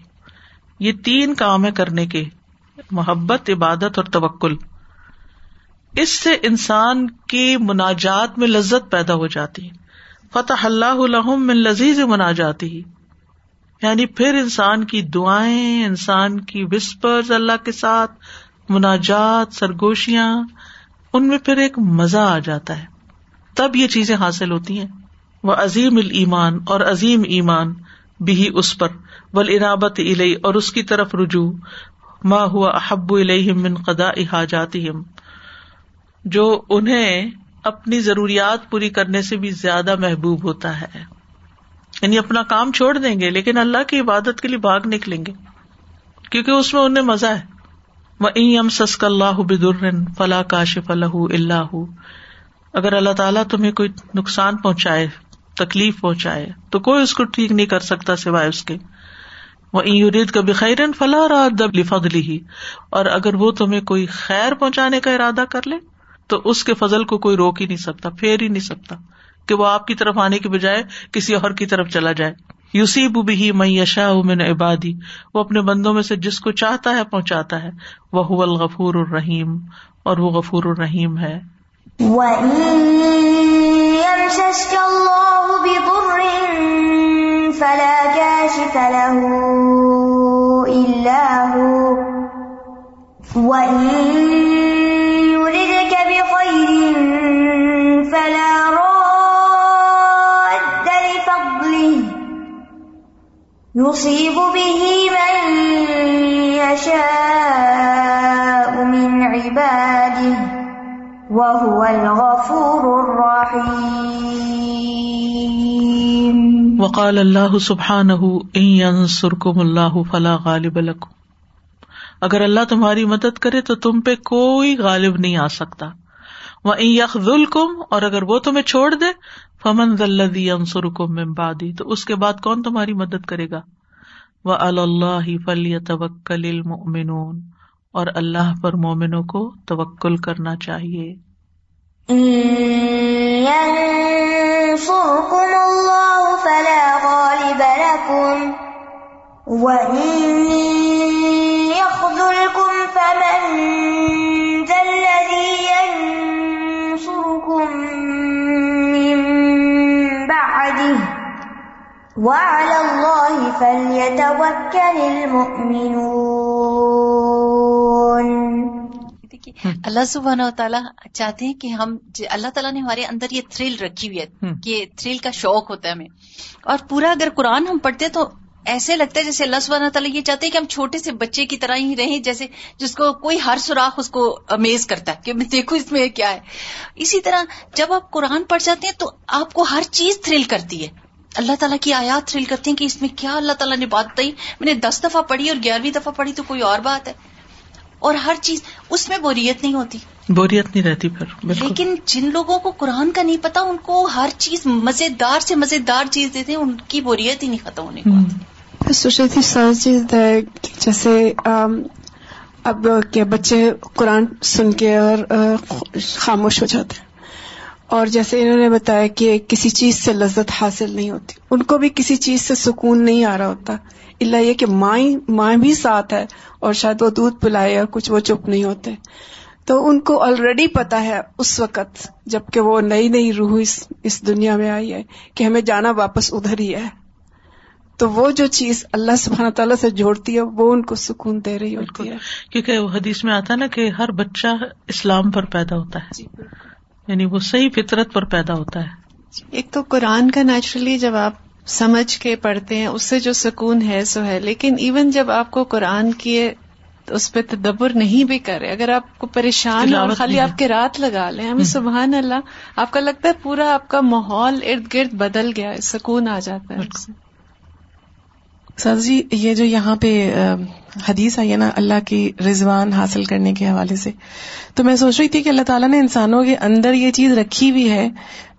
یہ تین کام ہے کرنے کے، محبت، عبادت اور توکل۔ اس سے انسان کی مناجات میں لذت پیدا ہو جاتی ہے۔ فتح اللہ من لذیذ منا جاتی یعنی پھر انسان کی دعائیں، انسان کی وسپر اللہ کے ساتھ، مناجات، سرگوشیاں، ان میں پھر ایک مزہ آ جاتا ہے۔ تب یہ چیزیں حاصل ہوتی ہیں۔ وہ عظیم المان اور عظیم ایمان بھی اس پر۔ ول عنابت علئی اور اس کی طرف رجوع۔ ماں ہوا احب من قدا احاجاتی جو انہیں اپنی ضروریات پوری کرنے سے بھی زیادہ محبوب ہوتا ہے۔ یعنی اپنا کام چھوڑ دیں گے، لیکن اللہ کی عبادت کے لیے بھاگ نکلیں گے۔ کیونکہ اس میں انہیں مزہ ہے۔ وہ سسک اللہ بدر فلاح کاشف اللہ اللہ اگر اللہ تعالیٰ تمہیں کوئی نقصان پہنچائے، تکلیف پہنچائے، تو کوئی اس کو ٹھیک نہیں کر سکتا سوائے اس کے۔ وہ یورید کا بخیرن فلاح رہا دب لفضلی ہی اور اگر وہ تمہیں کوئی خیر پہنچانے کا ارادہ کر لے تو اس کے فضل کو کوئی روک ہی نہیں سکتا، پھیر ہی نہیں سکتا کہ وہ آپ کی طرف آنے کی بجائے کسی اور کی طرف چلا جائے۔ یوسیب بھی میں یشا من عبادی، وہ اپنے بندوں میں سے جس کو چاہتا ہے پہنچاتا ہے۔ وہ الغفور الرحیم، اور وہ غفور الرحیم ہے۔ فلا يصيب به من يشاء من عباده وهو الغفور الرحيم وقال الله سبحانه، إن ينصركم الله فلا غالب لكم اگر اللہ تمہاری مدد کرے تو تم پہ کوئی غالب نہیں آ سکتا۔ وہ یخ کم اور اگر وہ تمہیں چھوڑ دے، فمن ذلدی انسر کو ممبادی تو اس کے بعد کون تمہاری مدد کرے گا؟ وہ اللہ فلی توکل المؤمنون، اور اللہ پر مومنوں کو توکل کرنا چاہیے۔ ينصركم الله فلا غالب لكم، وإن يخذلكم فمن دیکھیے اللہ سبحانہ و تعالیٰ چاہتے ہیں کہ ہم اللہ تعالیٰ نے ہمارے اندر یہ تھرل رکھی ہوئی ہے کہ تھرل کا شوق ہوتا ہے ہمیں۔ اور پورا اگر قرآن ہم پڑھتے تو ایسے لگتا ہے جیسے اللہ سبحانہ تعالیٰ یہ چاہتے ہیں کہ ہم چھوٹے سے بچے کی طرح ہی رہیں جیسے جس کو کوئی ہر سوراخ اس کو امیز کرتا ہے کہ میں دیکھوں اس میں کیا ہے۔ اسی طرح جب آپ قرآن پڑھ جاتے ہیں تو آپ کو ہر چیز تھرل کرتی ہے۔ اللہ تعالیٰ کی آیات تھرل کرتی ہیں کہ اس میں کیا اللہ تعالیٰ نے بات بتائی؟ میں نے دس دفعہ پڑھی اور گیارہویں دفعہ پڑھی تو کوئی اور بات ہے۔ اور ہر چیز اس میں بوریت نہیں ہوتی۔ بوریت نہیں رہتی پھر بالکل۔ لیکن جن لوگوں کو قرآن کا نہیں پتا ان کو ہر چیز مزیدار سے مزیدار چیز دیتے ہیں ان کی بوریت ہی نہیں ختم ہونے کو۔ ہم، میں سوچ رہی تھی سر جی کہ جیسے اب کہ بچے قرآن سن کے اور خاموش ہو جاتے ہیں۔ اور جیسے انہوں نے بتایا کہ کسی چیز سے لذت حاصل نہیں ہوتی ان کو بھی کسی چیز سے سکون نہیں آ رہا ہوتا۔ اللہ یہ کہ ماں ماں بھی ساتھ ہے اور شاید وہ دودھ پلائے اور کچھ وہ چپ نہیں ہوتے۔ تو ان کو آلریڈی پتا ہے اس وقت جبکہ وہ نئی نئی روح اس اس دنیا میں آئی ہے کہ ہمیں جانا واپس ادھر ہی ہے۔ تو وہ جو چیز اللہ سبحانہ تعالیٰ سے جوڑتی ہے وہ ان کو سکون دے رہی ہوتی بالکل۔ ہے۔ کیونکہ وہ حدیث میں آتا ہے نا کہ ہر بچہ اسلام پر پیدا ہوتا ہے۔ یعنی وہ صحیح فطرت پر پیدا ہوتا ہے۔ ایک تو قرآن کا نیچرلی جب آپ سمجھ کے پڑھتے ہیں اس سے جو سکون ہے سو ہے۔ لیکن ایون جب آپ کو قرآن کی اس پہ تدبر نہیں بھی کرے اگر آپ کو پریشان اور خالی۔ آپ کے رات لگا لیں ہمیں سبحان اللہ آپ کا لگتا ہے پورا آپ کا ماحول ارد گرد بدل گیا ہے سکون آ جاتا ہے۔ سر جی یہ جو یہاں پہ حدیث آئی ہے نا اللہ کی رضوان حاصل کرنے کے حوالے سے، تو میں سوچ رہی تھی کہ اللہ تعالیٰ نے انسانوں کے اندر یہ چیز رکھی ہوئی ہے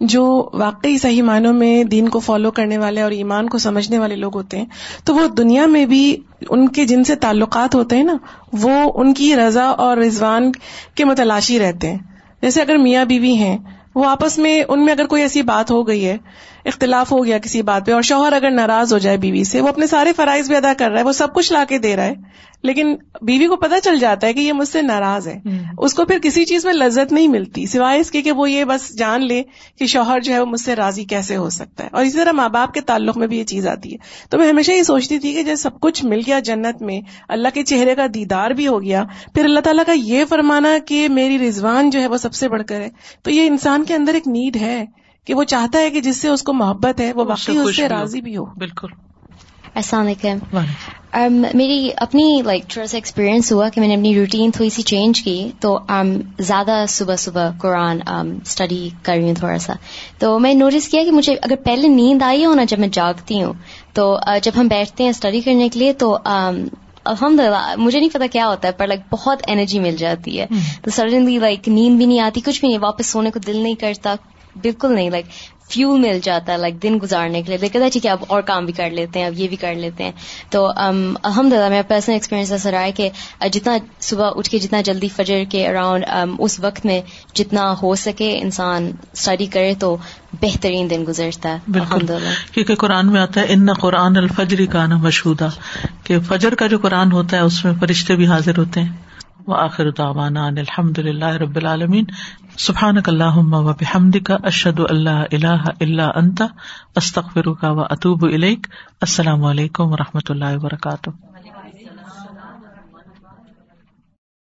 جو واقعی صحیح معنوں میں دین کو فالو کرنے والے اور ایمان کو سمجھنے والے لوگ ہوتے ہیں، تو وہ دنیا میں بھی ان کے جن سے تعلقات ہوتے ہیں نا، وہ ان کی رضا اور رضوان کے متلاشی رہتے ہیں۔ جیسے اگر میاں بیوی ہیں، وہ آپس میں، ان میں اگر کوئی ایسی بات ہو گئی ہے اختلاف ہو گیا کسی بات پہ اور شوہر اگر ناراض ہو جائے بیوی سے وہ اپنے سارے فرائض بھی ادا کر رہا ہے وہ سب کچھ لا کے دے رہا ہے لیکن بیوی کو پتہ چل جاتا ہے کہ یہ مجھ سے ناراض ہے۔ اس کو پھر کسی چیز میں لذت نہیں ملتی سوائے اس کے کہ وہ یہ بس جان لے کہ شوہر جو ہے وہ مجھ سے راضی کیسے ہو سکتا ہے۔ اور اسی طرح ماں باپ کے تعلق میں بھی یہ چیز آتی ہے۔ تو میں ہمیشہ یہ سوچتی تھی کہ جب سب کچھ مل گیا جنت میں اللہ کے چہرے کا دیدار بھی ہو گیا پھر اللہ تعالیٰ کا یہ فرمانا کہ میری رضوان جو ہے وہ سب سے بڑھ کر ہے۔ تو یہ انسان کے اندر ایک نیڈ ہے۔ کہ وہ چاہتا ہے کہ جس سے اس کو محبت ہے وہ واقعی اس سے۔ راضی بھی ہو۔ بالکل۔ السلام علیکم۔ um, میری اپنی لائک تھوڑا سا ایکسپیرینس ہوا کہ میں نے اپنی روٹین تھوڑی سی چینج کی تو um, زیادہ صبح صبح قرآن اسٹڈی کر رہی ہوں تھوڑا سا۔ تو میں نوٹس کیا کہ مجھے اگر پہلے نیند آئی ہو نا جب میں جاگتی ہوں تو uh, جب ہم بیٹھتے ہیں اسٹڈی کرنے کے لیے تو الحمد للہ مجھے نہیں پتا کیا ہوتا ہے پر لائک بہت انرجی مل جاتی ہے۔ تو سڈنلی لائک نیند بھی نہیں آتی کچھ بھی نہیں واپس سونے کو دل نہیں کرتا۔ بالکل نہیں لائک فیول مل جاتا ہے لائک دن گزارنے کے لیے. لیکن ٹھیک ہے اب اور کام بھی کر لیتے ہیں اب یہ بھی کر لیتے ہیں. تو الحمد للہ میرا پرسنل ایکسپیرینس ایسا رہا ہے کہ جتنا صبح اٹھ کے جتنا جلدی فجر کے اراؤنڈ اس وقت میں جتنا ہو سکے انسان اسٹڈی کرے تو بہترین دن گزرتا ہے. الحمد للہ کیونکہ قرآن میں آتا ہے ان قرآن الفجری کا نا مشہودہ کہ فجر کا جو قرآن ہوتا ہے اس میں فرشتے بھی حاضر ہوتے ہیں. وہ آخر دعوانا ان الحمد للہ رب العالمین. سبحان اللہ و بحمد کا اشد اللہ اللہ اللہ انتا استخر کا و اطوب الک السلام علیکم و رحمۃ اللہ وبرکاتہ.